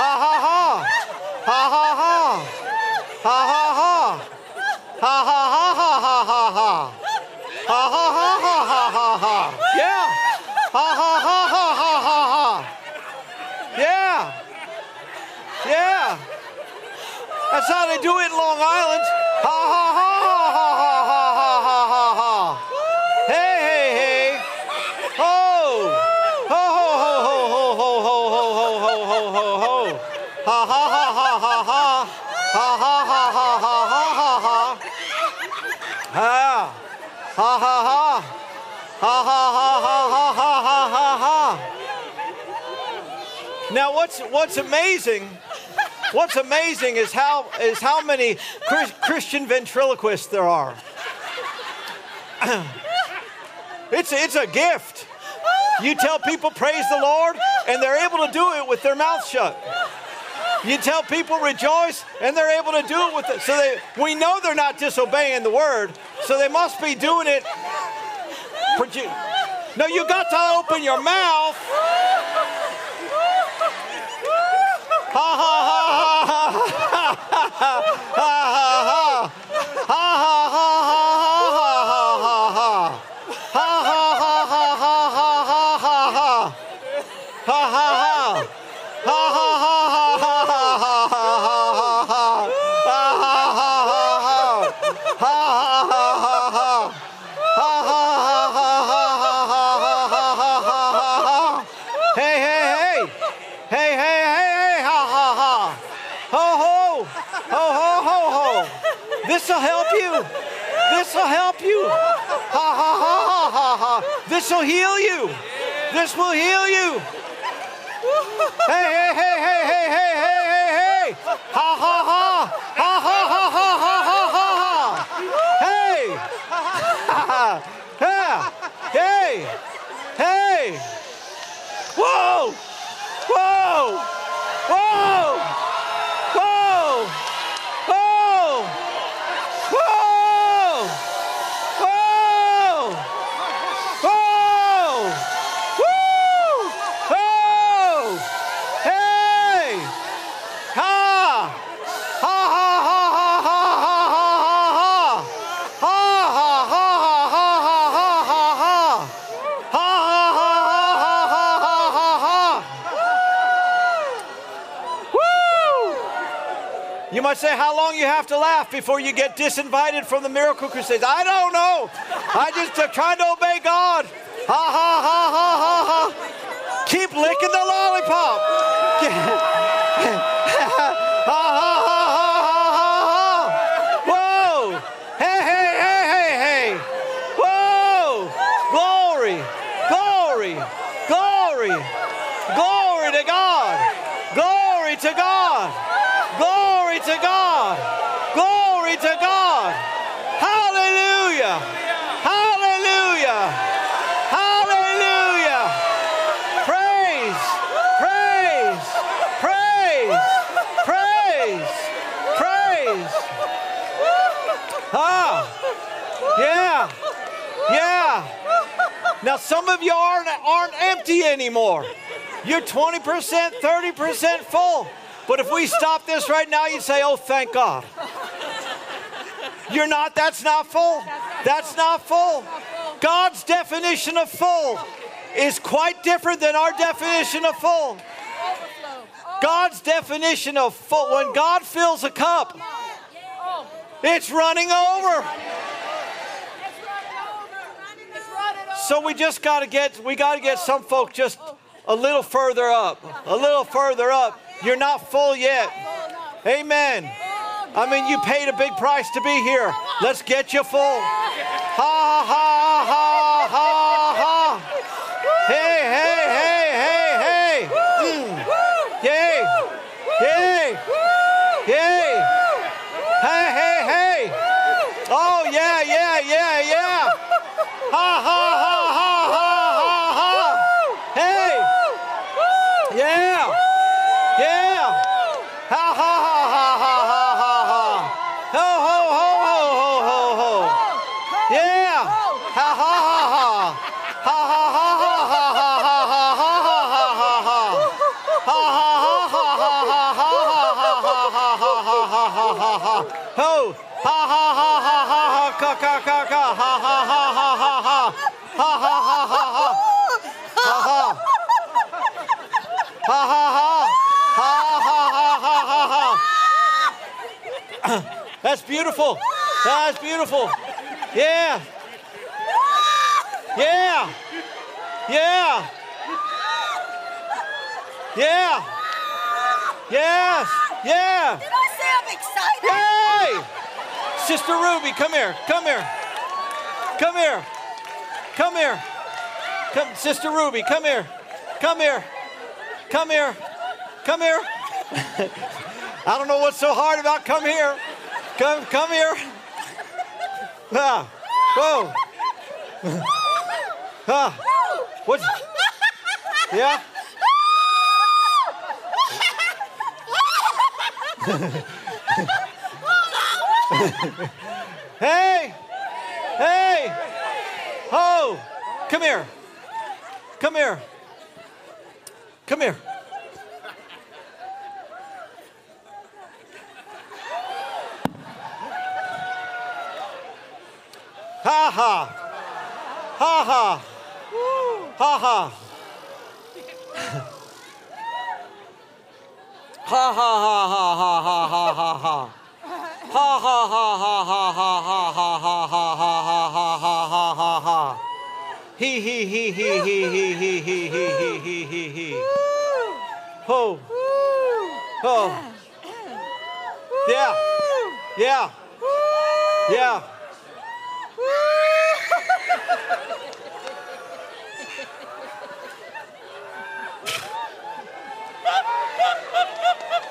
Ha ha ha. What's what's amazing what's amazing is how is how many Chris, Christian ventriloquists there are. it's it's a gift. You tell people praise the Lord and they're able to do it with their mouth shut. You tell people rejoice and they're able to do it with it. So they we know they're not disobeying the word, so they must be doing it produ- No, you got to open your mouth. 好好好。Ha, ha, ha, ha, ha, ha! This'll heal you! This will heal you! Hey, hey, hey, hey, hey, hey, hey, hey, hey! Ha! Ha, ha, Woo! Say how long you have to laugh before you get disinvited from the miracle crusades. I don't know. I just uh, trying to obey God. Ha ha ha ha ha ha. Keep licking the lollipop. ha ha ha ha ha ha ha. Whoa! Hey hey hey hey hey! Whoa! Glory! Glory! Glory! Glory to God! Glory to God! Glory to God! Glory to God! Hallelujah! Hallelujah! Hallelujah! Praise! Praise! Praise! Praise! Praise! Ah! Yeah! Yeah! Now, some of you aren't, aren't empty anymore. You're 20%, 30% full. But if we stop this right now, you'd say, oh, thank God. You're not, that's not full. That's not full. God's definition of full is quite different than our definition of full. God's definition of full, when God fills a cup, it's running over. So we just got to get we got to get some folk just a little further up, a little further up. You're not full yet. Amen. I mean, you paid a big price to be here. Let's get you full. Ha ha ha ka ka ka ka ha ha ha ha ha ha. Ha ha ha ha ha. Ha Ha ha ha. Ha ha ha ha ha ha. That's beautiful. That's beautiful. Yeah. Yeah. Yeah. Yeah. Yes. Yeah. Did I say I'm excited? Hey! Sister Ruby, come here. Come here. Come here. Come here. Come, Sister Ruby, come here. Come here. Come here. Come here. I don't know what's so hard about come here. Come, come here. Ah. Whoa. Ah. What? Yeah. Hey! Hey! Oh! Come here. Come here. Come here. Ha ha. Ha ha. Ha ha. Ha ha ha ha ha ha ha ha ha. Ha ha ha ha ha ha ha ha ha ha ha ha ha ha ha ha ha. He he he he he he he he he he he he he. Ho. Oh. Yeah. Yeah. Yeah.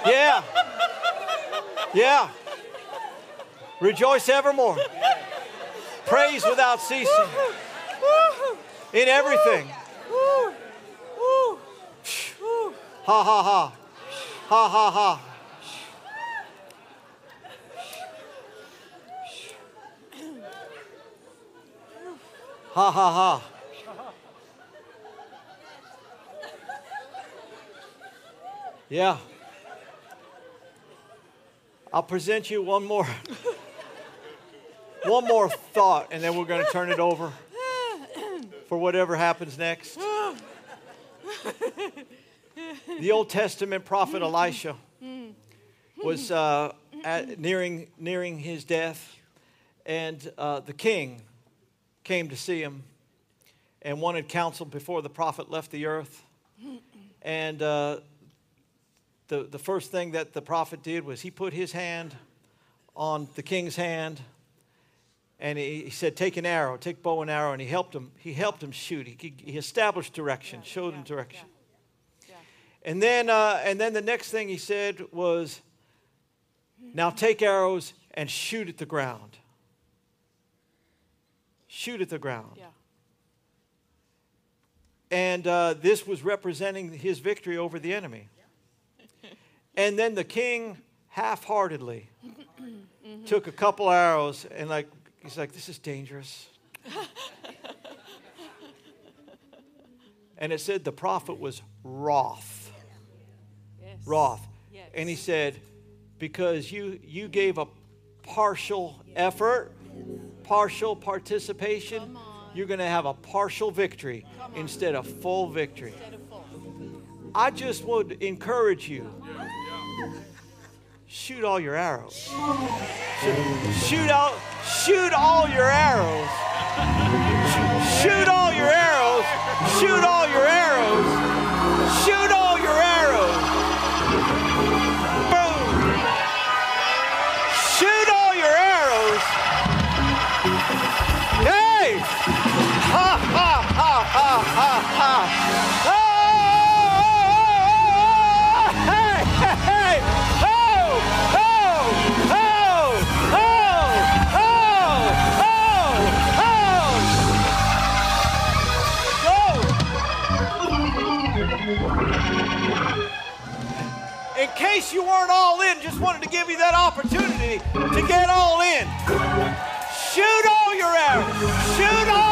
Yeah. Yeah. Rejoice evermore. Praise without ceasing. In everything. Ha ha ha. Ha ha ha. Ha ha ha. Yeah. I'll present you one more. one more thought, and then we're going to turn it over for whatever happens next. The Old Testament prophet Elisha was uh, at, nearing, nearing his death, and uh, the king came to see him and wanted counsel before the prophet left the earth. And uh, the, the first thing that the prophet did was he put his hand on the king's hand and he, he said, Take an arrow, take bow and arrow, and he helped him, he helped him shoot. He, he established direction, showed him direction. And then, uh, and then the next thing he said was, Now take arrows and shoot at the ground. Shoot at the ground. Yeah. And uh, this was representing his victory over the enemy. And then the king half heartedly took a couple arrows and, like, he's like, this is dangerous. and it said the prophet was wroth. Yes. Wroth. Yes. And he said, because you, you gave a partial effort, partial participation, you're going to have a partial victory instead of full victory. I just would encourage you shoot all your arrows. Shoot, shoot out, shoot all your arrows. Shoot, all your arrows. Shoot all your arrows. Shoot all You weren't all in, just wanted to give you that opportunity to get all in. Shoot all your arrows. Shoot all